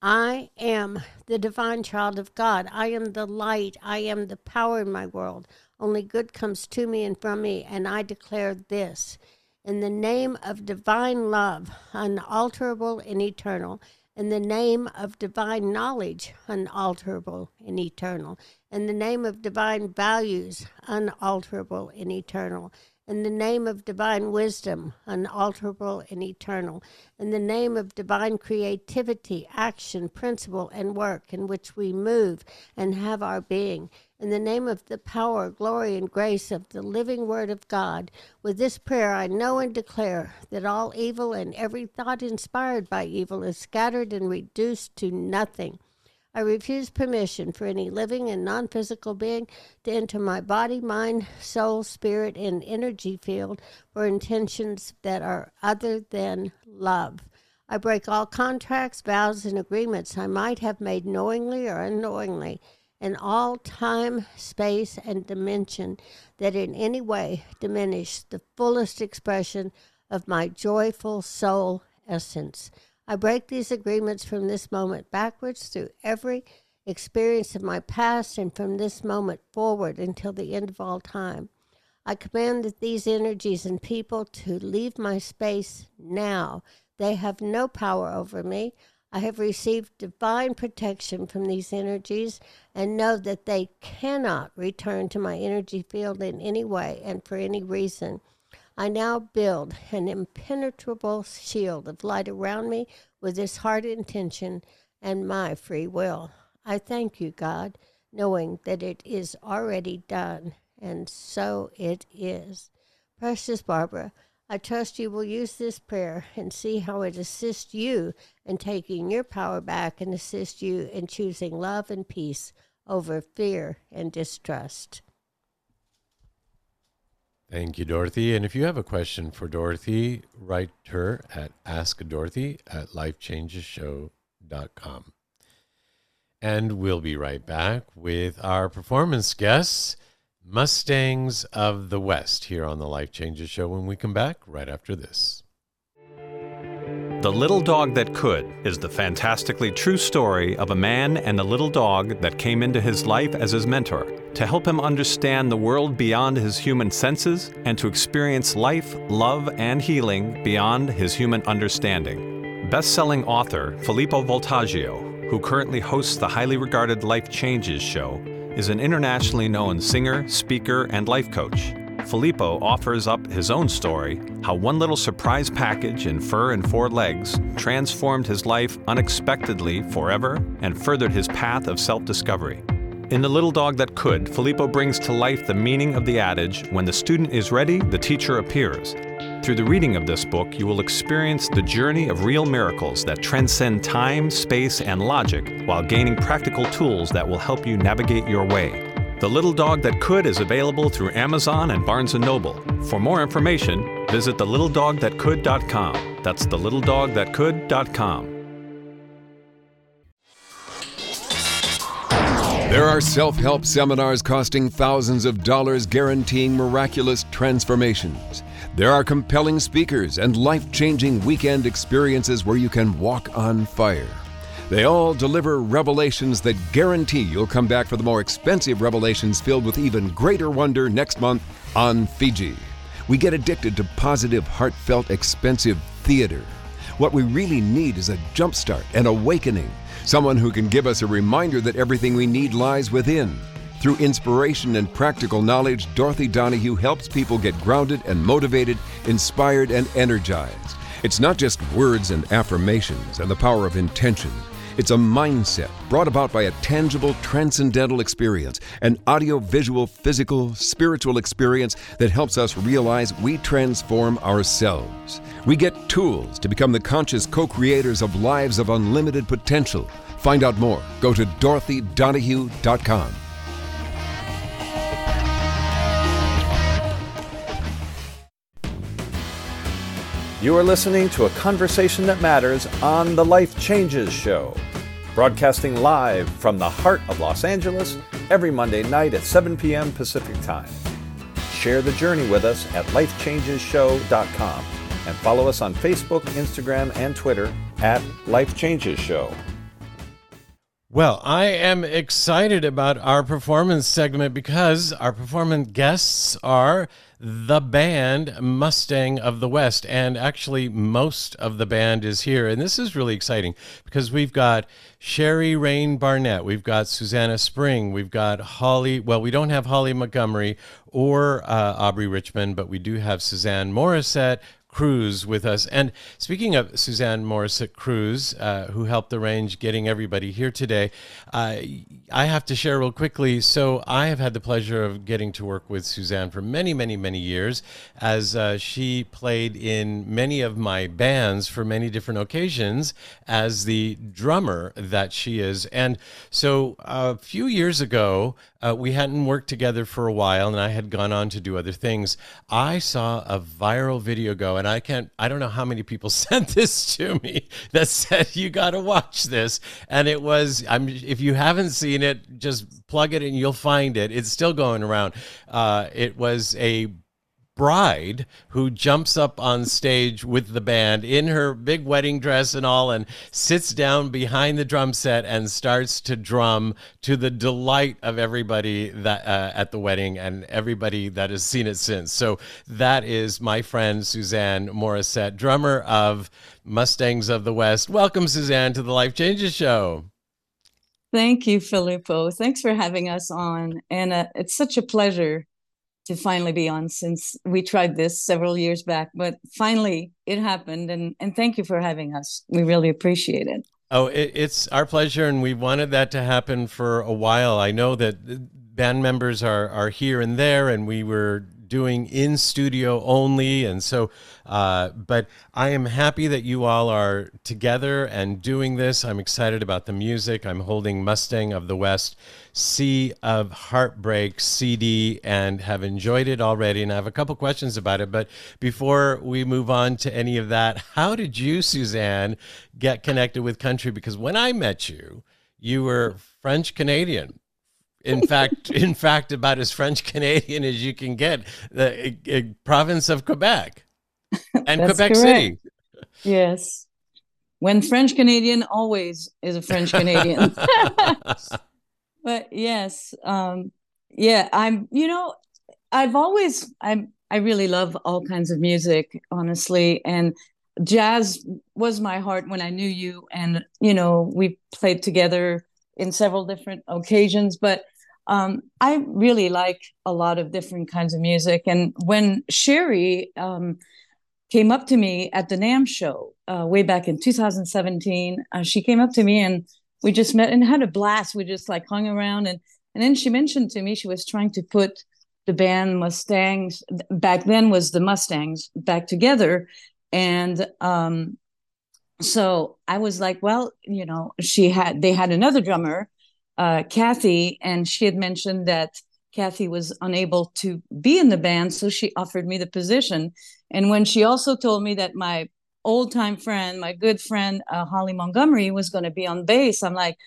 I am the divine child of God. I am the light. I am the power in my world. Only good comes to me and from me, and I declare this. In the name of divine love, unalterable and eternal, in the name of divine knowledge, unalterable and eternal, in the name of divine values, unalterable and eternal, in the name of divine wisdom, unalterable and eternal, in the name of divine creativity, action, principle, and work in which we move and have our being, in the name of the power, glory, and grace of the living Word of God. With this prayer, I know and declare that all evil and every thought inspired by evil is scattered and reduced to nothing. I refuse permission for any living and non physical being to enter my body, mind, soul, spirit, and energy field for intentions that are other than love. I break all contracts, vows, and agreements I might have made knowingly or unknowingly in all time, space, and dimension that in any way diminish the fullest expression of my joyful soul essence. I break these agreements from this moment backwards through every experience of my past and from this moment forward until the end of all time. I command that these energies and people to leave my space now. They have no power over me. I have received divine protection from these energies and know that they cannot return to my energy field in any way and for any reason. I now build an impenetrable shield of light around me with this heart intention and my free will. I thank you, God, knowing that it is already done, and so it is. Precious Barbara, I trust you will use this prayer and see how it assists you in taking your power back and assist you in choosing love and peace over fear and distrust. Thank you, Dorothy. And if you have a question for Dorothy, write her at askdorothy at lifechangeshow.com. And we'll be right back with our performance guests, Mustangs of the West, here on the Life Changes Show when we come back right after this. The Little Dog That Could is the fantastically true story of a man and a little dog that came into his life as his mentor to help him understand the world beyond his human senses and to experience life, love, and healing beyond his human understanding. Best selling author Filippo Voltaggio, who currently hosts the highly regarded Life Changes show, is an internationally known singer, speaker, and life coach. Filippo offers up his own story how one little surprise package in fur and four legs transformed his life unexpectedly forever and furthered his path of self discovery. In The Little Dog That Could, Filippo brings to life the meaning of the adage when the student is ready, the teacher appears. Through the reading of this book, you will experience the journey of real miracles that transcend time, space, and logic while gaining practical tools that will help you navigate your way. The Little Dog That Could is available through Amazon and Barnes & Noble. For more information, visit thelittledogthatcould.com. That's thelittledogthatcould.com. There are self help seminars costing thousands of dollars guaranteeing miraculous transformations. There are compelling speakers and life changing weekend experiences where you can walk on fire. They all deliver revelations that guarantee you'll come back for the more expensive revelations filled with even greater wonder next month on Fiji. We get addicted to positive, heartfelt, expensive theater. What we really need is a jumpstart, an awakening, someone who can give us a reminder that everything we need lies within. Through inspiration and practical knowledge, Dorothy Donahue helps people get grounded and motivated, inspired and energized. It's not just words and affirmations and the power of intention. It's a mindset brought about by a tangible, transcendental experience, an audio, visual, physical, spiritual experience that helps us realize we transform ourselves. We get tools to become the conscious co creators of lives of unlimited potential. Find out more. Go to dorothydonahue.com. You are listening to a conversation that matters on The Life Changes Show, broadcasting live from the heart of Los Angeles every Monday night at 7 p.m. Pacific Time. Share the journey with us at lifechangeshow.com and follow us on Facebook, Instagram, and Twitter at Life Changes Show. Well, I am excited about our performance segment because our performance guests are the band Mustang of the West. And actually, most of the band is here. And this is really exciting because we've got Sherry Rayn Barnett, we've got Susanna Spring, we've got Holly. Well, we don't have Holly Montgomery or uh, Aubrey Richmond, but we do have Suzanne Morissette, Cruz with us. And speaking of Suzanne Morissette Cruz, uh, who helped arrange getting everybody here today, uh, I have to share real quickly. So I have had the pleasure of getting to work with Suzanne for many, many, many years, as uh, she played in many of my bands for many different occasions as the drummer that she is. And so a few years ago, uh, we hadn't worked together for a while, and I had gone on to do other things. I saw a viral video go, and I can't, I don't know how many people sent this to me that said, You got to watch this. And it was, I'm, if you haven't seen it, just plug it and you'll find it. It's still going around. Uh, it was a bride who jumps up on stage with the band in her big wedding dress and all and sits down behind the drum set and starts to drum to the delight of everybody that uh, at the wedding and everybody that has seen it since so that is my friend suzanne morissette drummer of mustangs of the west welcome suzanne to the life changes show Thank you, Filippo. Thanks for having us on. And uh, it's such a pleasure to finally be on since we tried this several years back. But finally, it happened. And, and thank you for having us. We really appreciate it. Oh, it, it's our pleasure. And we wanted that to happen for a while. I know that band members are, are here and there, and we were doing in studio only. And so, uh, but I am happy that you all are together and doing this. I'm excited about the music. I'm holding Mustang of the West Sea of Heartbreak CD and have enjoyed it already. And I have a couple questions about it. But before we move on to any of that, how did you, Suzanne, get connected with country? Because when I met you, you were French Canadian in fact, in fact, about as French Canadian as you can get, the uh, province of Quebec and Quebec correct. City. Yes. When French Canadian always is a French Canadian. but yes, um, yeah, I'm, you know, I've always, I'm, I really love all kinds of music, honestly. And jazz was my heart when I knew you. And, you know, we played together in several different occasions, but um, I really like a lot of different kinds of music. And when Sherry um, came up to me at the NAMM show uh, way back in 2017, uh, she came up to me and we just met and had a blast. We just like hung around and And then she mentioned to me she was trying to put the band Mustangs back then was the Mustangs back together. And um, so I was like, well, you know, she had they had another drummer, uh, Kathy, and she had mentioned that Kathy was unable to be in the band, so she offered me the position. And when she also told me that my old time friend, my good friend uh, Holly Montgomery was going to be on bass, I'm like,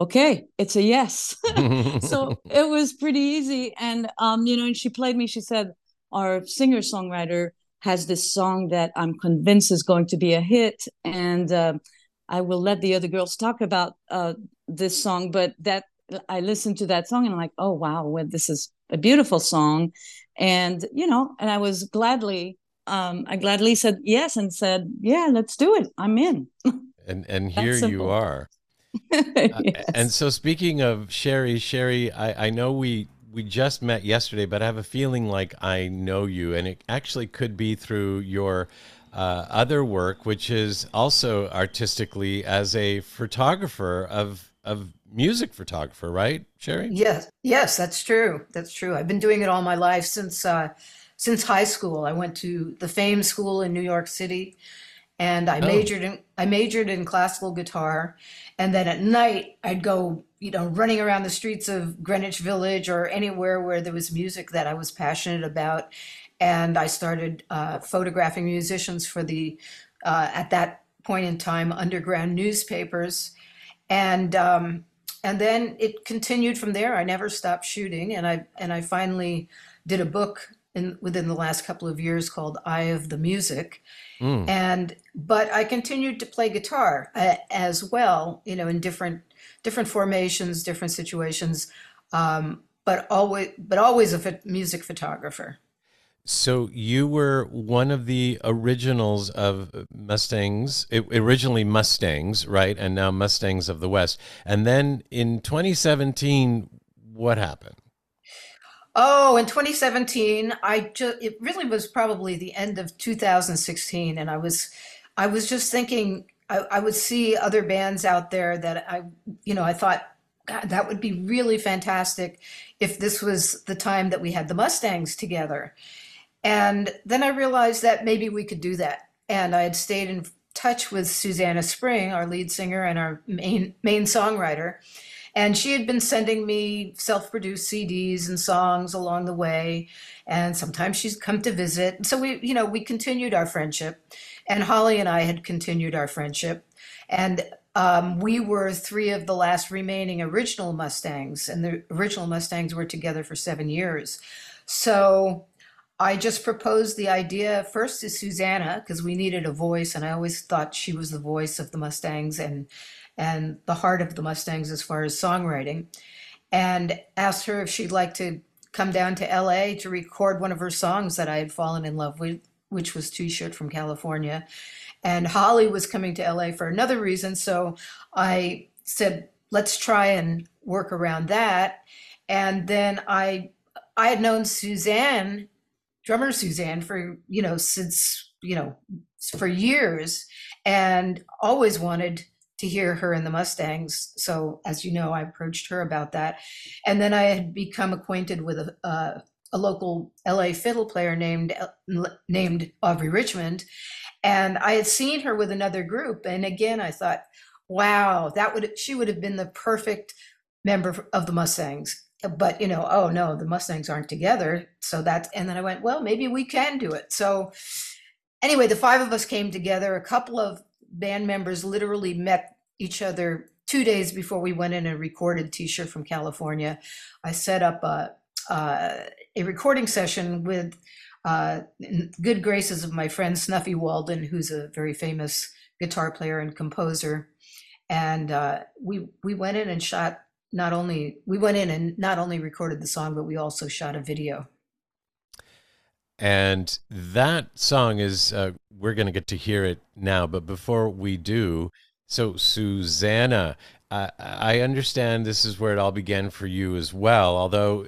okay, it's a yes. so it was pretty easy. And um, you know, and she played me. She said our singer songwriter has this song that I'm convinced is going to be a hit, and uh, I will let the other girls talk about uh, this song. But that I listened to that song and I'm like, oh wow, well, this is a beautiful song, and you know, and I was gladly, um, I gladly said yes and said, yeah, let's do it. I'm in. and and here you are. Yes. uh, and so speaking of Sherry, Sherry, I, I know we we just met yesterday, but I have a feeling like I know you, and it actually could be through your uh, other work, which is also artistically as a photographer of of music photographer, right, Sherry? Yes, yes, that's true. That's true. I've been doing it all my life since uh, since high school. I went to the Fame School in New York City, and I oh. majored in I majored in classical guitar, and then at night I'd go, you know, running around the streets of Greenwich Village or anywhere where there was music that I was passionate about, and I started uh, photographing musicians for the uh, at that point in time underground newspapers, and um, and then it continued from there. I never stopped shooting, and I and I finally did a book in within the last couple of years called Eye of the Music, mm. and but I continued to play guitar uh, as well, you know, in different different formations, different situations, um, but always but always a music photographer. So you were one of the originals of Mustangs, originally Mustangs, right? And now Mustangs of the West. And then in 2017, what happened? Oh, in 2017, I just it really was probably the end of 2016 and I was I was just thinking I, I would see other bands out there that I you know, I thought God, that would be really fantastic if this was the time that we had the Mustangs together. And then I realized that maybe we could do that. And I had stayed in touch with Susanna Spring, our lead singer and our main main songwriter. And she had been sending me self-produced CDs and songs along the way. And sometimes she's come to visit. So we, you know, we continued our friendship. And Holly and I had continued our friendship. And um, we were three of the last remaining original Mustangs, and the original Mustangs were together for seven years. So I just proposed the idea first to Susanna because we needed a voice, and I always thought she was the voice of the Mustangs and and the heart of the Mustangs as far as songwriting, and asked her if she'd like to come down to L.A. to record one of her songs that I had fallen in love with, which was T-shirt from California, and Holly was coming to LA for another reason, so I said let's try and work around that, and then I I had known Suzanne drummer Suzanne for, you know, since, you know, for years and always wanted to hear her in the Mustangs. So, as you know, I approached her about that. And then I had become acquainted with a, a local LA fiddle player named named Aubrey Richmond, and I had seen her with another group. And again, I thought, wow, that would she would have been the perfect member of the Mustangs but you know, oh no, the Mustangs aren't together. So that, and then I went, well, maybe we can do it. So anyway, the five of us came together. A couple of band members literally met each other two days before we went in and recorded T-shirt from California. I set up a uh, a recording session with uh, good graces of my friend Snuffy Walden, who's a very famous guitar player and composer. And uh, we we went in and shot not only we went in and not only recorded the song, but we also shot a video. And that song is uh, we're going to get to hear it now, but before we do, so Susanna, I understand this is where it all began for you as well. Although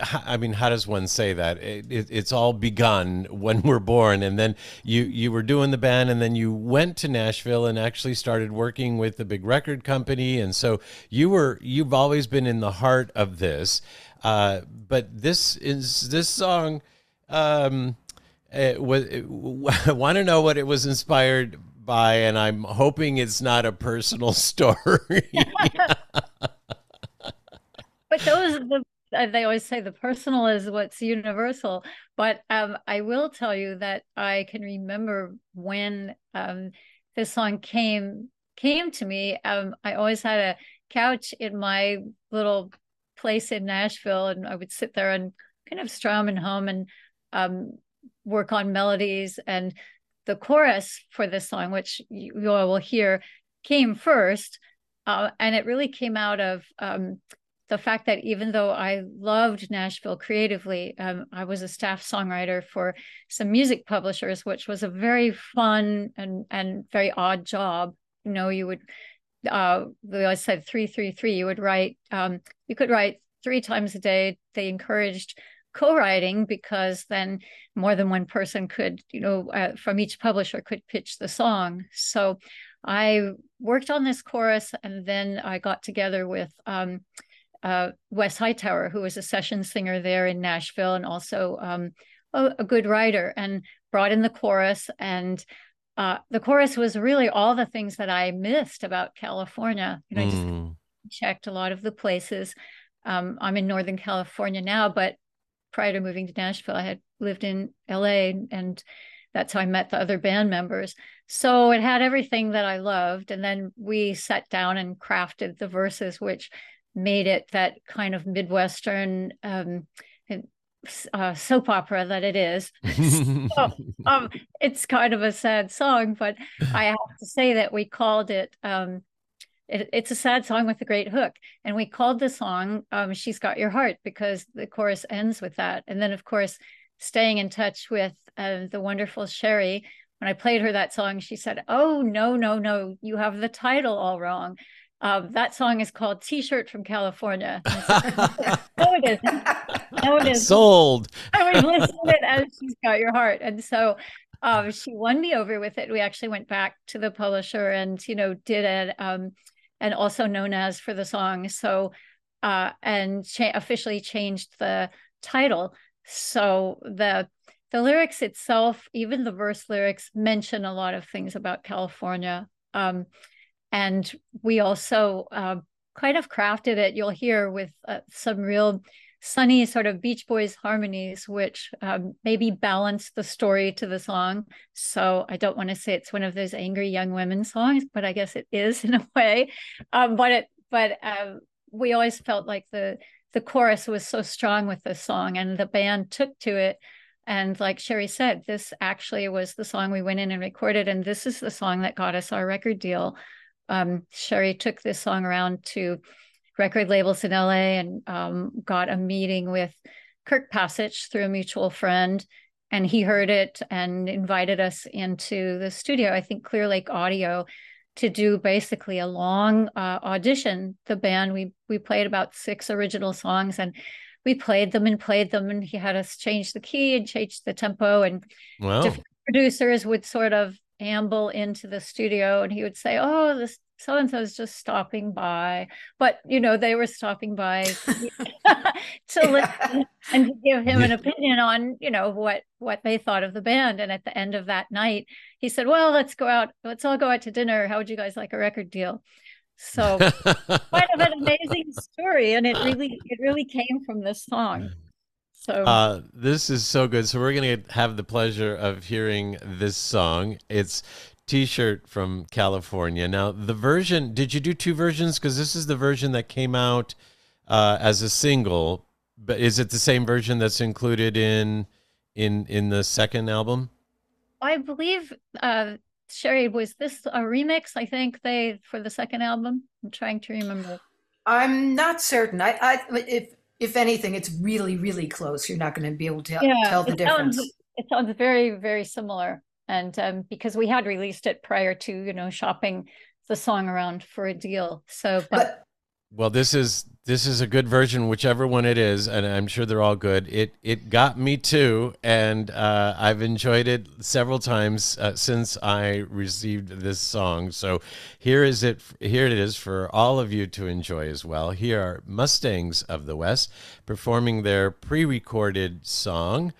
I mean, how does one say that? It, it, it's all begun when we're born, and then you you were doing the band, and then you went to Nashville and actually started working with the big record company, and so you were you've always been in the heart of this. Uh, but this is this song. Um, it was, I want to know what it was inspired by, and I'm hoping it's not a personal story. but those the they always say the personal is what's universal but um, i will tell you that i can remember when um, this song came came to me. Um, i always had a couch in my little place in nashville and i would sit there and kind of strum and hum and um, work on melodies. And the chorus for this song which you, all will hear came first uh, and it really came out of um, the fact that even though I loved Nashville creatively, um, I was a staff songwriter for some music publishers, which was a very fun and and very odd job. You know, you would uh, I said three three three. You would write. Um, you could write three times a day. They encouraged co-writing because then more than one person could, you know, uh, from each publisher could pitch the song. So I worked on this chorus, and then I got together with. Um, uh, Wes Hightower, who was a session singer there in Nashville and also um, a, a, good writer, and brought in the chorus. And uh, the chorus was really all the things that I missed about California. You know, mm. I just hmm. checked a lot of the places. Um, I'm in Northern California now, but prior to moving to Nashville, I had lived in LA and that's how I met the other band members. So it had everything that I loved. And then we sat down and crafted the verses, which made it that kind of Midwestern um, uh, soap opera that it is. so, um, it's kind of a sad song, but I have to say that we called it, um, it, it's a sad song with a great hook. And we called the song um, She's Got Your Heart because the chorus ends with that. And then, of course, staying in touch with uh, the wonderful Sherry. When I played her that song, she said, Oh, no, no, no, you have the title all wrong. Um, that song is called T-shirt from California. no, it isn't. No, it isn't. Sold. I mean, listen it as she's got your heart. And so um, she won me over with it. We actually went back to the publisher and, you know, did it um, and also known as for the song. So, uh, and cha- officially changed the title. So the the lyrics itself, even the verse lyrics, mention a lot of things about California. Um, and we also uh, kind of crafted it, you'll hear, with uh, some real sunny sort of Beach Boys harmonies, which um, maybe balance the story to the song. So I don't want to say it's one of those angry young women songs, but I guess it is in a way. Um, but it, but uh, we always felt like the the chorus was so strong with this song, and the band took to it. And like Sherry said, this actually was the song we went in and recorded, and this is the song that got us our record deal um, Sherry took this song around to record labels in LA and um, got a meeting with Kirk Passage through a mutual friend. And he heard it and invited us into the studio, I think Clear Lake Audio, to do basically a long uh, audition. The band, we we played about six original songs and we played them and played them. And he had us change the key and change the tempo. And wow. different producers would sort of amble into the studio and he would say, Oh, this so and so is just stopping by. But, you know, they were stopping by to listen and to give him an opinion on, you know, what what they thought of the band. And at the end of that night, he said, Well, let's go out, let's all go out to dinner. How would you guys like a record deal? So quite of an amazing story. And it really, it really came from this song. So uh, this is so good. So we're gonna have the pleasure of hearing this song. It's T-shirt from California. Now the version. Did you do two versions? Because this is the version that came out uh, as a single. But is it the same version that's included in in in the second album? I believe uh, Sherry was this a remix. I think they for the second album. I'm trying to remember. I'm not certain. I, I if if anything, it's really, really close. You're not going to be able to yeah, tell the it difference. Sounds, it sounds very, very similar. And um, because we had released it prior to, you know, shopping the song around for a deal. So, but, but well, this is this is a good version, whichever one it is, and I'm sure they're all good. It it got me too, and uh, I've enjoyed it several times uh, since I received this song. So here is it. Here it is for all of you to enjoy as well. Here are Mustangs of the West performing their pre-recorded song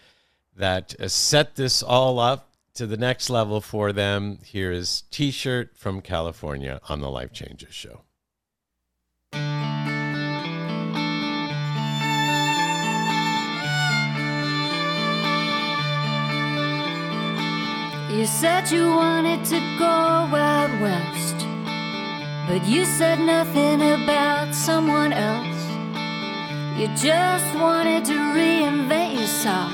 that uh, set this all up to the next level for them. Here is T-shirt from California on the Life Changes Show. You said you wanted to go out west, but you said nothing about someone else. You just wanted to reinvent yourself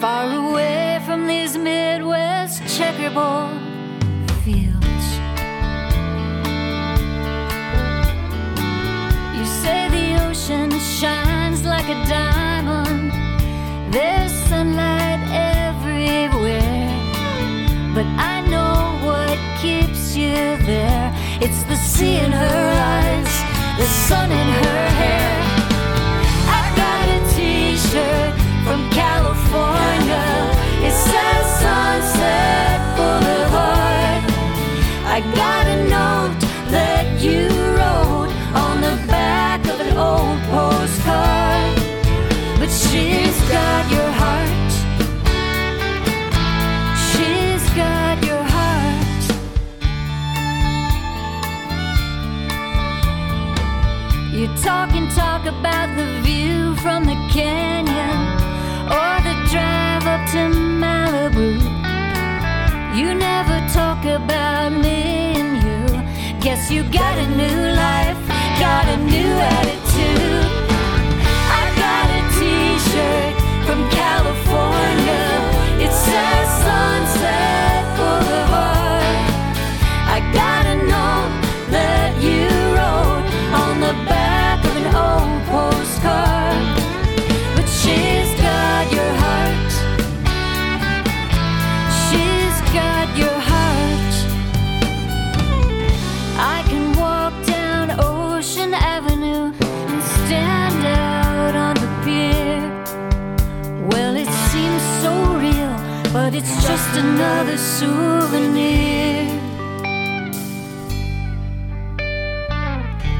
far away from these Midwest checkerboard fields. You say the ocean shines like a diamond, there's sunlight It's the sea in her eyes, the sun in her hair. I got a t-shirt from California. It says Sunset Boulevard. I got talk and talk about the view from the canyon or the drive up to Malibu. You never talk about me and you. Guess you got a new life, got a new attitude. I got a t-shirt from California. It says Sunset it's just another souvenir.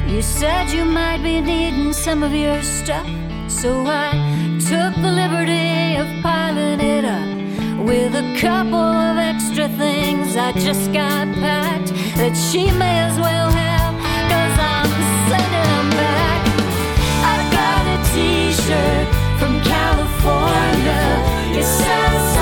You said you might be needing some of your stuff, so I took the liberty of piling it up with a couple of extra things I just got packed that she may as well have, cause I'm sending them back. I got a t-shirt from California. It says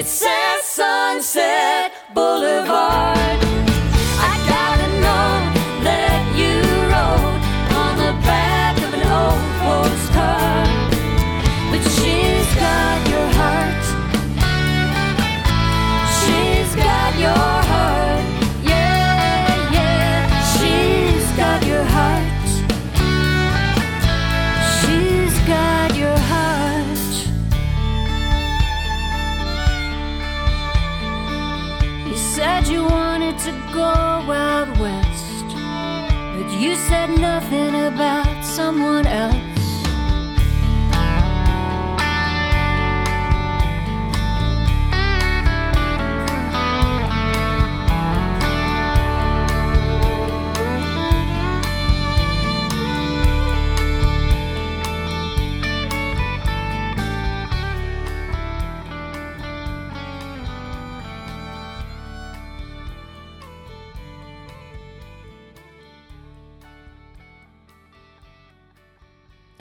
It says Sunset Boulevard. Said nothing about someone else.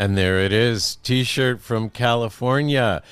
And there it is t shirt from California.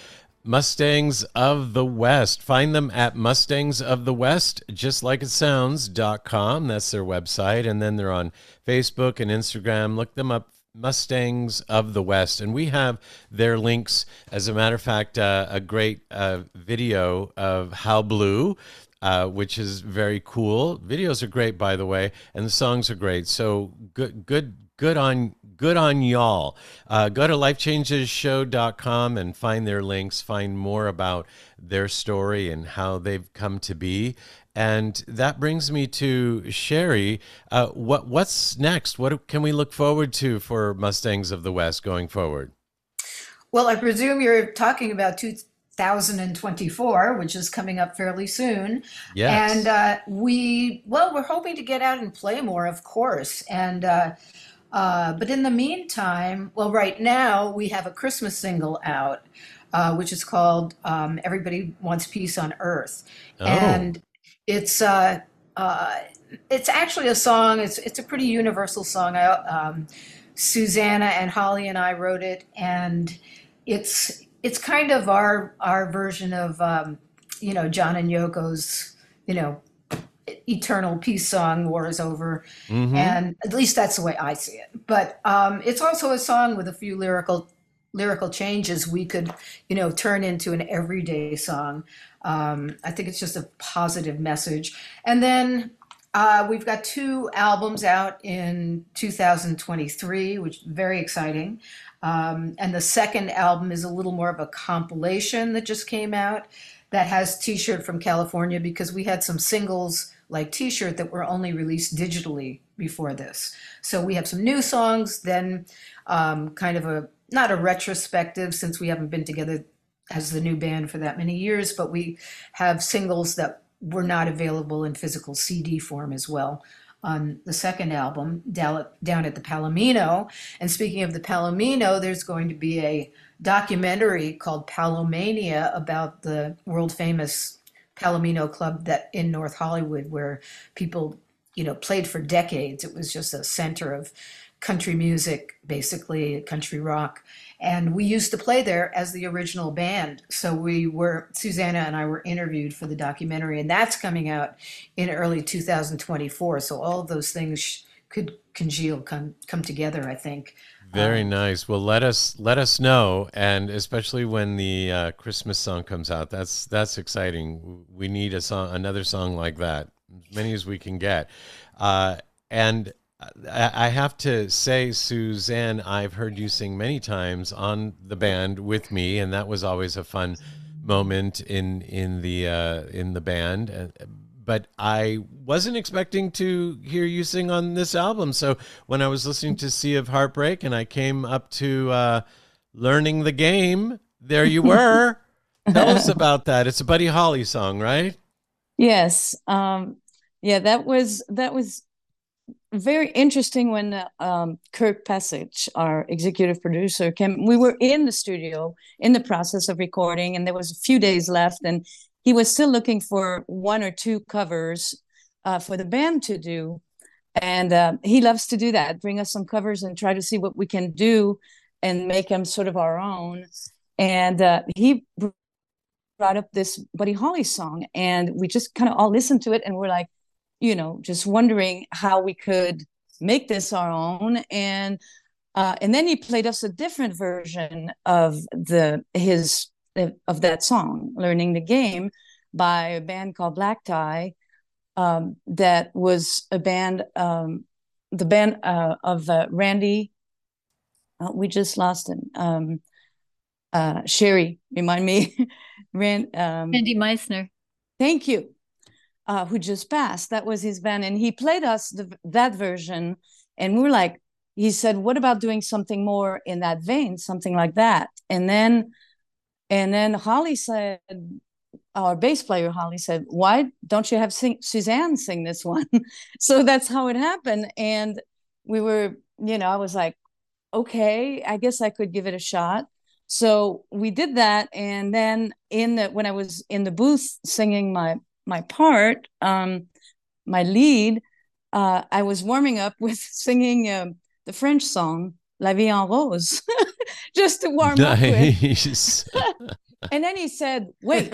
Mustangs of the West. Find them at Mustangs of the West, just like it sounds.com. That's their website. And then they're on Facebook and Instagram. Look them up, Mustangs of the West. And we have their links. As a matter of fact, uh, a great uh, video of How Blue. Uh, which is very cool. Videos are great, by the way, and the songs are great. So good, good good on good on y'all. Uh, go to lifechangeshow.com and find their links, find more about their story and how they've come to be. And that brings me to Sherry. Uh, what what's next? What can we look forward to for Mustangs of the West going forward? Well, I presume you're talking about 2024, which is coming up fairly soon. Yes. And uh, we, well, we're hoping to get out and play more, of course. And, uh, uh, but in the meantime, well, right now we have a Christmas single out, uh, which is called um, "Everybody Wants Peace on Earth," Oh. and it's uh, uh, it's actually a song. It's it's a pretty universal song. I, um, Susanna and Holly and I wrote it, and it's it's kind of our our version of um, you know John and Yoko's you know eternal peace song war is over. Mhm. and at least that's the way i see it. But um, it's also a song with a few lyrical lyrical changes we could you know turn into an everyday song. Um, i think it's just a positive message. And then uh, we've got two albums out in 2023 which is very exciting. Um, and the second album is a little more of a compilation that just came out that has T-shirt from California because we had some singles like T-shirt that were only released digitally before this. So we have some new songs, then um, kind of a not a retrospective since we haven't been together as the new band for that many years, but we have singles that were not available in physical CD form as well on the second album, down at, down at the Palomino. And speaking of the Palomino, there's going to be a documentary called Palomania about the world famous Palomino Club that in North Hollywood, where people, you know, played for decades. It was just a center of country music, basically country rock. And we used to play there as the original band. So we were, Susanna and I were interviewed for the documentary, and that's coming out in early 2024. So all of those things could congeal, come, come together, I think. Very nice. Well, let us let us know, and especially when the uh, Christmas song comes out, that's that's exciting. We need a song, another song like that, as many as we can get. Uh, and I, I have to say, Suzanne, I've heard you sing many times on the band with me, and that was always a fun moment in in the uh, in the band. But I wasn't expecting to hear you sing on this album. So when I was listening to Sea of Heartbreak and I came up to uh, learning the game, there you were. Tell us about that. It's a Buddy Holly song, right? Yes. Um, yeah, that was that was very interesting when uh, um, Kirk Pasich, our executive producer, came. We were in the studio in the process of recording, and there was a few days left, and he was still looking for one or two covers uh, for the band to do. And uh, he loves to do that, bring us some covers and try to see what we can do and make them sort of our own. And uh, he brought up this Buddy Holly song, and we just kind of all listened to it, and we're like, you know, just wondering how we could make this our own. And uh, and then he played us a different version of the his of that song, "Learning the Game," by a band called Black Tie. Um, that was a band, um, the band uh, of uh, Randy. Oh, we just lost him. Um, uh, Sherry, remind me. Rand, um, Andy Meisner. Thank you. Uh, who just passed? That was his band, and he played us the, that version, and we were like, he said, "What about doing something more in that vein, something like that?" And then, and then Holly said, our bass player Holly said, "Why don't you have sing- Suzanne sing this one?" so that's how it happened, and we were, you know, I was like, "Okay, I guess I could give it a shot." So we did that, and then in the when I was in the booth singing my my part, um, my lead, uh, I was warming up with singing uh, the French song "La Vie en Rose," just to warm up with. And then he said, "Wait,"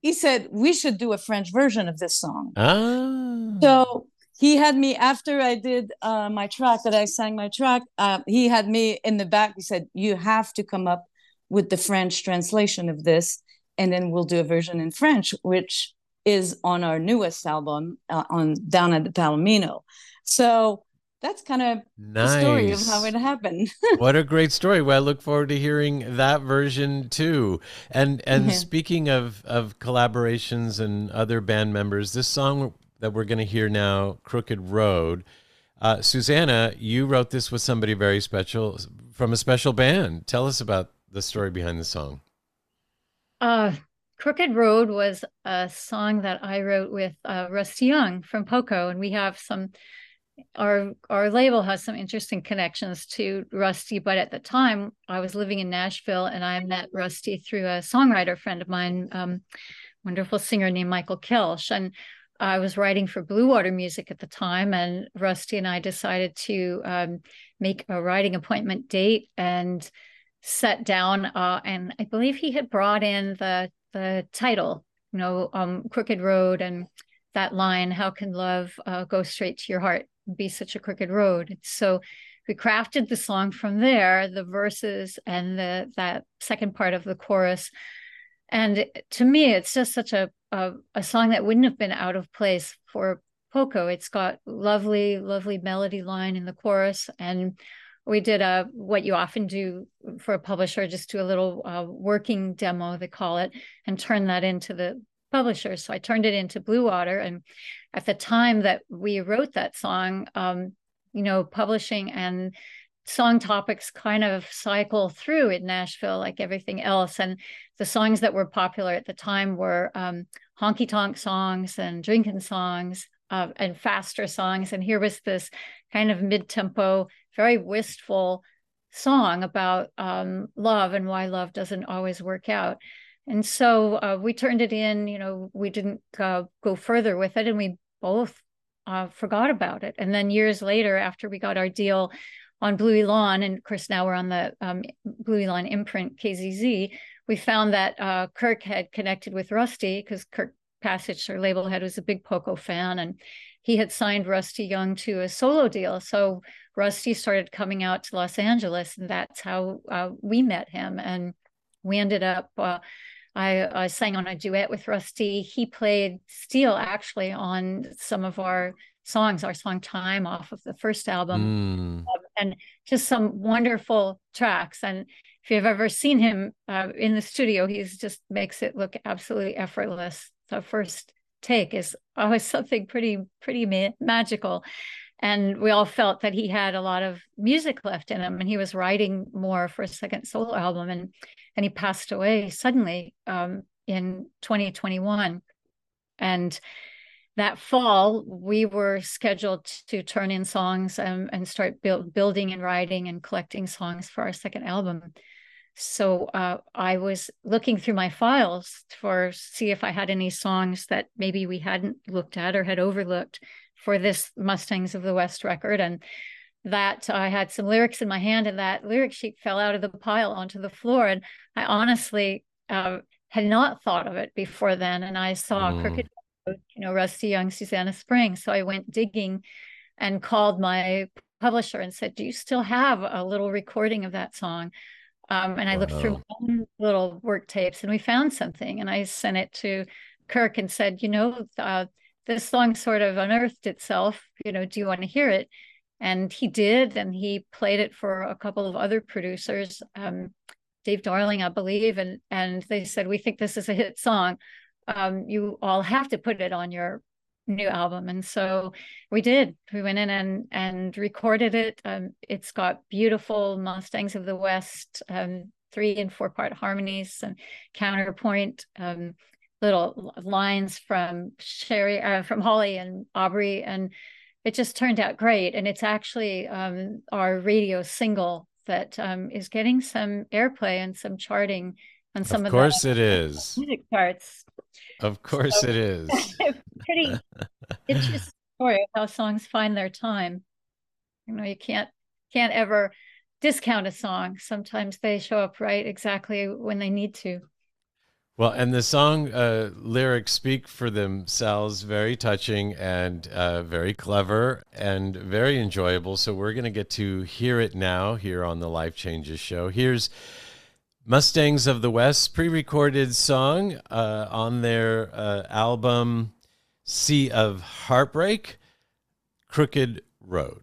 he said, "We should do a French version of this song." ah. So he had me after I did uh, my track that I sang my track. Uh, he had me in the back. He said, "You have to come up with the French translation of this, and then we'll do a version in French, which is on our newest album uh, on Down at the Palomino." So that's kind of the story of how it happened. what a great story. Well, I look forward to hearing that version too. And and Mhm. speaking of of collaborations and other band members, this song that we're going to hear now, "Crooked Road," uh, Susanna, you wrote this with somebody very special from a special band. Tell us about the story behind the song. Uh, Crooked Road was a song that I wrote with uh, Rusty Young from Poco, and we have some. Our our label has some interesting connections to Rusty, but at the time I was living in Nashville, and I met Rusty through a songwriter friend of mine, um, wonderful singer named Michael Kelsh, and I was writing for Blue Water Music at the time, and Rusty and I decided to um, make a writing appointment date and sat down uh, and I believe he had brought in the the title, you know, um, Crooked Road and that line, how can love uh, go straight to your heart be such a crooked road? So we crafted the song from there, the verses and the that second part of the chorus. And to me, it's just such a, a a song that wouldn't have been out of place for Poco. It's got lovely, lovely melody line in the chorus, and we did a what you often do for a publisher, just do a little uh, working demo, they call it, and turn that into the publisher. So I turned it into Blue Water, and at the time that we wrote that song, um, you know, publishing and song topics kind of cycle through in Nashville like everything else. And the songs that were popular at the time were um, honky tonk songs and drinking songs uh, and faster songs. And here was this kind of mid tempo, very wistful song about um, love and why love doesn't always work out. And so uh, we turned it in, you know, we didn't uh, go further with it and we both uh, forgot about it. And then years later, after we got our deal on Blue Élan, and of course now we're on the um, Blue Élan imprint KZZ, we found that uh, Kirk had connected with Rusty because Kirk Pasich, our label head, was a big Poco fan, and he had signed Rusty Young to a solo deal. So Rusty started coming out to Los Angeles, and that's how uh, we met him. And we ended up. Uh, I, I sang on a duet with Rusty. He played steel actually on some of our songs, our song "Time" off of the first album Mm. um, and just some wonderful tracks. And if you've ever seen him uh, in the studio, he just makes it look absolutely effortless. The first take is always something pretty, pretty ma- magical. And we all felt that he had a lot of music left in him, and he was writing more for a second solo album. And and he passed away suddenly um, in 2021. And that fall, we were scheduled to turn in songs and, and start build, building and writing and collecting songs for our second album. So uh, I was looking through my files for see if I had any songs that maybe we hadn't looked at or had overlooked for this Mustangs of the West record, and that I had some lyrics in my hand, and that lyric sheet fell out of the pile onto the floor, and I honestly uh, had not thought of it before then, and I saw Mm. Crooked you know, Rusty Young, Susanna Spring, so I went digging and called my publisher and said, "Do you still have a little recording of that song?" Um, and I looked through my own little work tapes, and we found something, and I sent it to Kirk and said, "You know, uh, this song sort of unearthed itself. You know, do you want to hear it?" And he did, and he played it for a couple of other producers, um, Dave Darling, I believe, and and they said, "We think this is a hit song. Um, you all have to put it on your new album." And so we did. We went in and and recorded it. Um, it's got beautiful Mustangs of the West, um, three and four part harmonies and counterpoint. Little lines from Sherry, uh, from Holly and Aubrey, and it just turned out great. And it's actually um, our radio single that um, is getting some airplay and some charting on some Of of, course the it is. music charts. Of course it is. Pretty interesting story of how songs find their time. You know, you can't can't ever discount a song. Sometimes they show up right exactly when they need to. Well, and the song uh, lyrics speak for themselves, very touching and uh, very clever and very enjoyable. So we're going to get to hear it now here on the Life Changes show. Here's Mustangs of the West pre recorded song uh, on their uh, album Sea of Heartbreak, Crooked Road.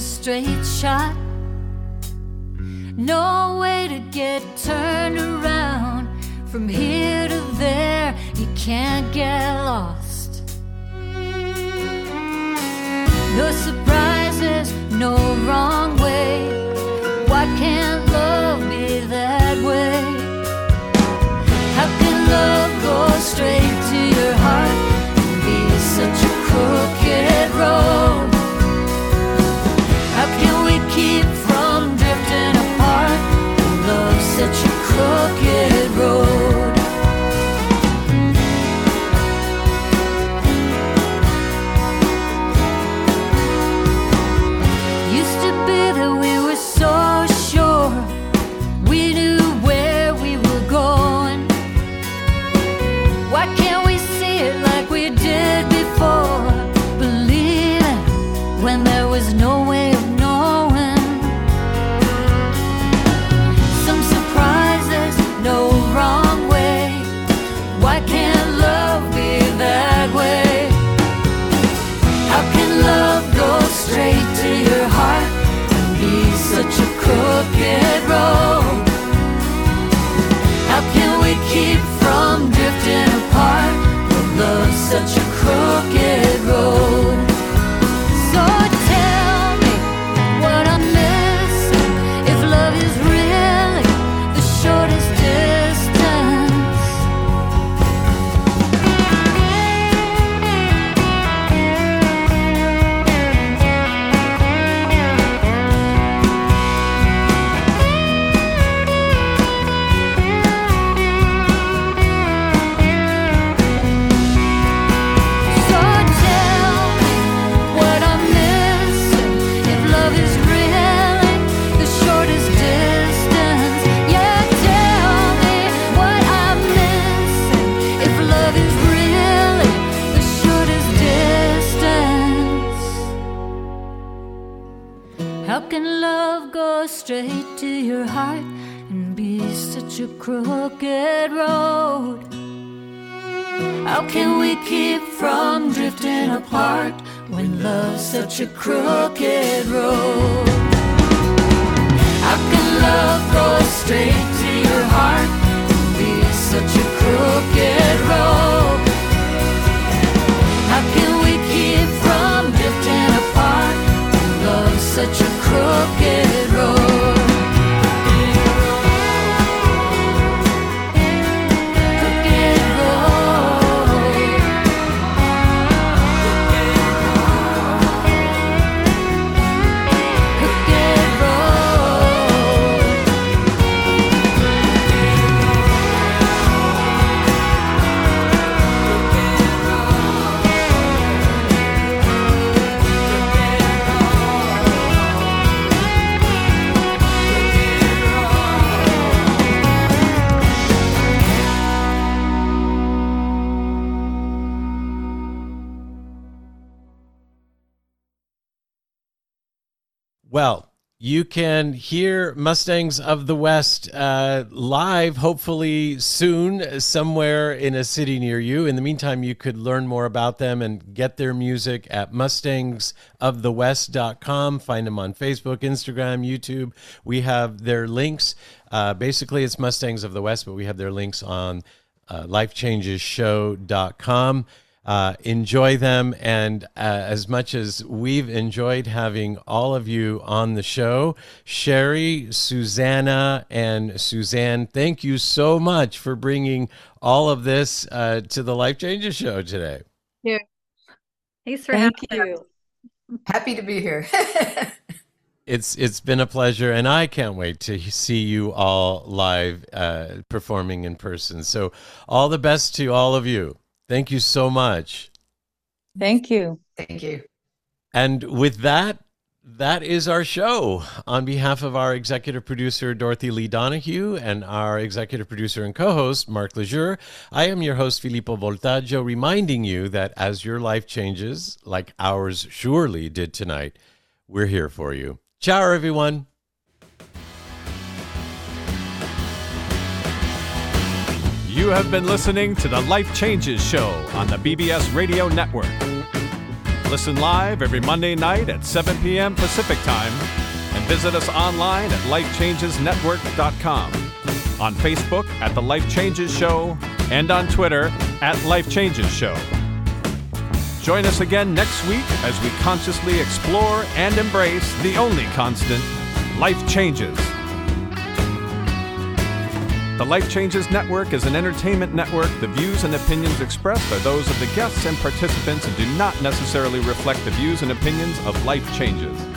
A straight shot. No way to get turned around from here to there. You can't get lost. No surprises, no wrong way. Why can't love be that way? How can love crooked road? How can we keep from drifting apart when love's such a crooked road? How can love go straight to your heart and be such a crooked road? Well, you can hear Mustangs of the West uh, live, hopefully soon, somewhere in a city near you. In the meantime, you could learn more about them and get their music at mustangsofthewest.com. Find them on Facebook, Instagram, YouTube. We have their links. Uh, basically, it's Mustangs of the West, but we have their links on uh, lifechangeshow.com. Uh, enjoy them. And uh, as much as we've enjoyed having all of you on the show, Sherry, Susanna, and Suzanne, thank you so much for bringing all of this uh, to the Life Changes Show today. Yeah. Thanks for Thank having you. us. Happy to be here. It's it's been a pleasure, and I can't wait to see you all live uh, performing in person. So, all the best to all of you. Thank you so much. Thank you. Thank you. And with that, that is our show. On behalf of our executive producer, Dorothy Lee Donahue, and our executive producer and co host, Mark Laisure, I am your host, Filippo Voltaggio, reminding you that as your life changes, like ours surely did tonight, we're here for you. Ciao, everyone. You have been listening to the Life Changes Show on the BBS Radio Network. Listen live every Monday night at 7 p.m. Pacific Time and visit us online at lifechangesnetwork.com, on Facebook at The Life Changes Show, and on Twitter at Life Changes Show. Join us again next week as we consciously explore and embrace the only constant life changes. The Life Changes Network is an entertainment network. The views and opinions expressed are those of the guests and participants and do not necessarily reflect the views and opinions of Life Changes.